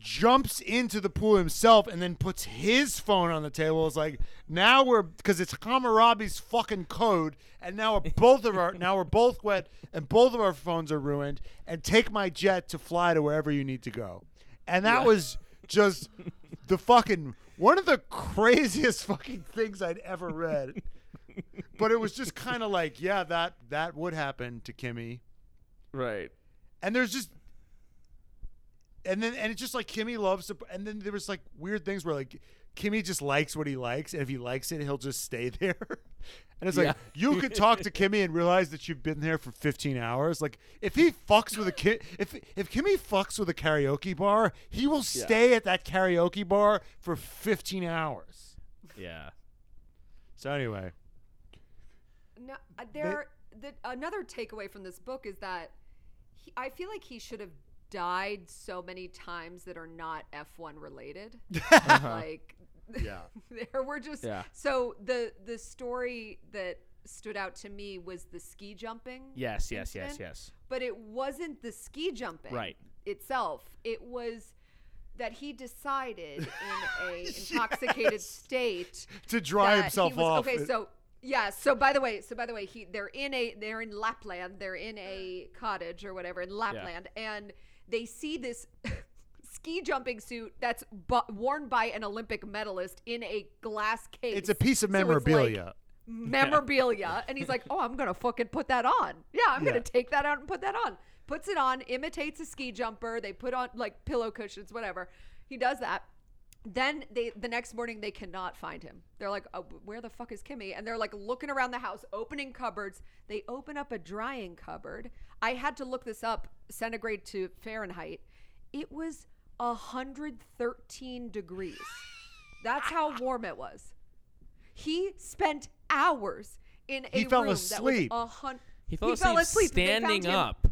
jumps into the pool himself and then puts his phone on the table. It's like now we're because it's Hammurabi's fucking code, and now we're both of our now we're both wet, and both of our phones are ruined. And take my jet to fly to wherever you need to go. And that Yeah. was just the fucking one of the craziest fucking things I'd ever read but it was just kind of like, yeah, that that would happen to Kimi. Right. And there's just, and then and it's just like Kimi loves to, and then there was like weird things where like Kimi just likes what he likes, and if he likes it, he'll just stay there. And it's like Yeah. you could talk to Kimi and realize that you've been there for 15 hours. Like if he fucks with a kid, if if Kimi fucks with a karaoke bar, he will stay at that karaoke bar for 15 hours. Yeah. So anyway, No, uh, there. The, another takeaway from this book is that he, I feel like he should have died so many times that are not F1 related. Like, uh-huh. Yeah. there were just Yeah. so the the story that stood out to me was the ski jumping. Yes. Yes. Yes. incident, Yes. But it wasn't the ski jumping Right. itself. It was that he decided in a intoxicated state to dry himself was, off. Okay, so yeah. So by the way, so by the way, he they're in a they're in Lapland. They're in a cottage or whatever in Lapland, and they see this ski jumping suit that's bu- worn by an Olympic medalist in a glass case. it's a piece of So like memorabilia. memorabilia, and he's like, "Oh, I'm gonna fucking put that on. Yeah, I'm Yeah. gonna take that out and put that on." Puts it on, imitates a ski jumper. They put on like pillow cushions, whatever. He does that. Then they the next morning they cannot find him. They're like, oh, "Where the fuck is Kimi?" And they're like looking around the house, opening cupboards. They open up a drying cupboard. I had to look this up, centigrade to Fahrenheit. It was 113 degrees. That's how warm it was. He spent hours in a He fell room asleep. That was a hun- He fell asleep, They found standing up.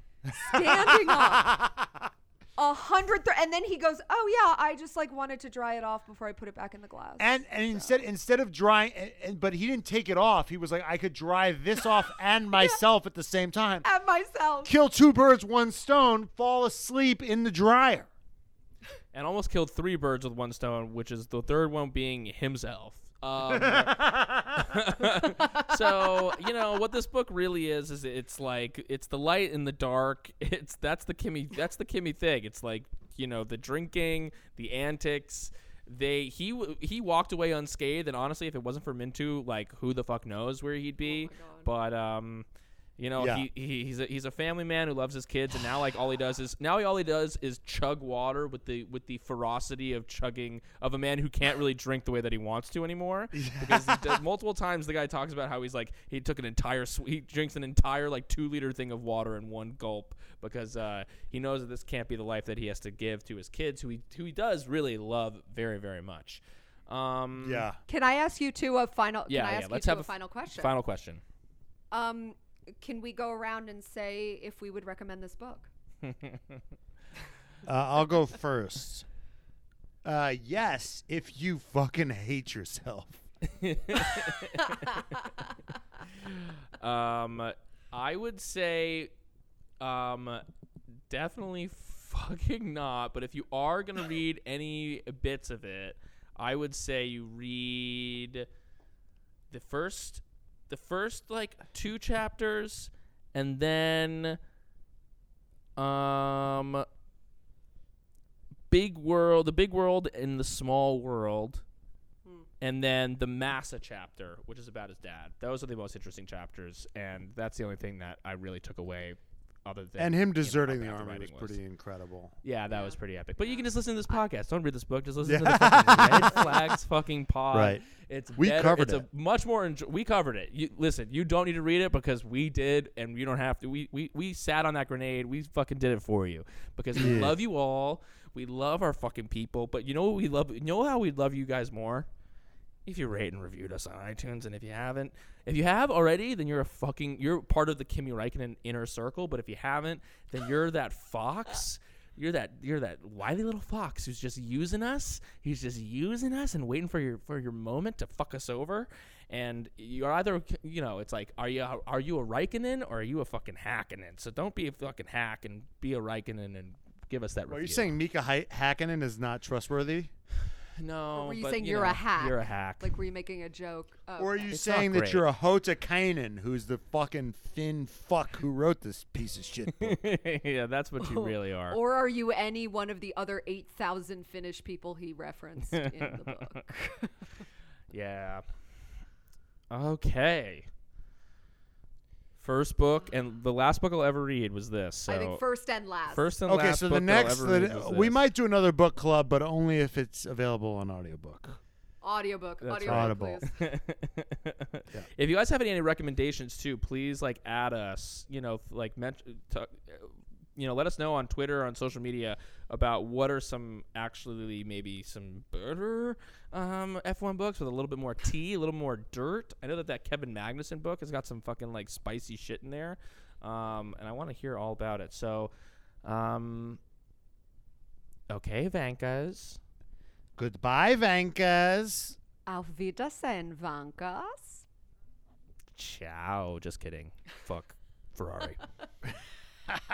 standing up. A hundred, th- and then he goes, "Oh yeah, I just like wanted to dry it off before I put it back in the glass." And and instead instead of drying, and, and, but he didn't take it off. He was like, I could dry this off and myself at the same time. at myself. Kill two birds, one stone. Fall asleep in the dryer. and almost killed three birds with one stone, which is the third one being himself. Um, so you know what this book really is is it's like it's the light and the dark. It's that's the Kimi that's the Kimi thing. It's like you know the drinking, the antics. They he he walked away unscathed, and honestly, if it wasn't for Minttu, like who the fuck knows where he'd be. God. but um, you know, Yeah. he, he he's a he's a family man who loves his kids, and now like all he does is now he, all he does is chug water with the with the ferocity of chugging of a man who can't really drink the way that he wants to anymore. Because he does, multiple times the guy talks about how he's like he took an entire sw- he drinks an entire like two liter thing of water in one gulp because uh, he knows that this can't be the life that he has to give to his kids who he who he does really love very very much. Um, Yeah. Can I ask you two a final? Yeah, can I yeah, ask let's you have two a a f- final question? Final question. Um, can we go around and say if we would recommend this book? Uh, I'll go first. Uh, yes, if you fucking hate yourself. Um, I would say, um, definitely fucking not. But if you are gonna read any bits of it, I would say you read the first, the first like two chapters, and then, um, big world, the big world and the small world and then the Massa chapter, which is about his dad. Those are the most interesting chapters, and that's the only thing that I really took away. Other than and him you know, how deserting the bad army was writing pretty incredible. Yeah, that Yeah. was pretty epic. But you can just listen to this podcast. Don't read this book. Just listen to the fucking Red Flags fucking pod. Right. It's We better- covered it's it. A much more. Enjo- we covered it. You listen. You don't need to read it because we did, and you don't have to. We we we sat on that grenade. We fucking did it for you because we Yeah. love you all. We love our fucking people. But you know what we love? You know how we love you guys more? If you rate and reviewed us on iTunes, and if you haven't, if you have already, then you're a fucking you're part of the Kimi Räikkönen inner circle. But if you haven't, then you're that fox. You're that you're that wily little fox who's just using us. He's just using us and waiting for your for your moment to fuck us over. And you're either you know it's like are you are you a Räikkönen or are you a fucking Häkkinen? So don't be a fucking hack and be a Räikkönen and give us that. Well, you're review. saying Mika Häkkinen is not trustworthy? No? Or were you but, saying you you're know, a hack? You're a hack. Like, were you making a joke? Oh, Or are you It's not saying that you're a Hotakainen, who's the fucking thin fuck who wrote this piece of shit book? yeah, that's what you really are. Or are you any one of the other 8,000 Finnish people he referenced in the book? Yeah. Okay. First book and the last book I'll ever read was this. So I think first and last. first and okay, last so the that next, the- we might do another book club, but only if it's available on audiobook. audiobook. That's audiobook, Audible. please. If you guys have any, any recommendations too, please like add us. You know, like ment- t- uh, you know, let us know on Twitter on social media about what are some actually maybe some better um, F1 books with a little bit more tea, a little more dirt. I know that that Kevin Magnussen book has got some fucking like spicy shit in there, um, and I want to hear all about it. So, um, okay, Vankas. Goodbye, Vankas. Auf Wiedersehen, Vankas. Ciao. Just kidding. Fuck Ferrari.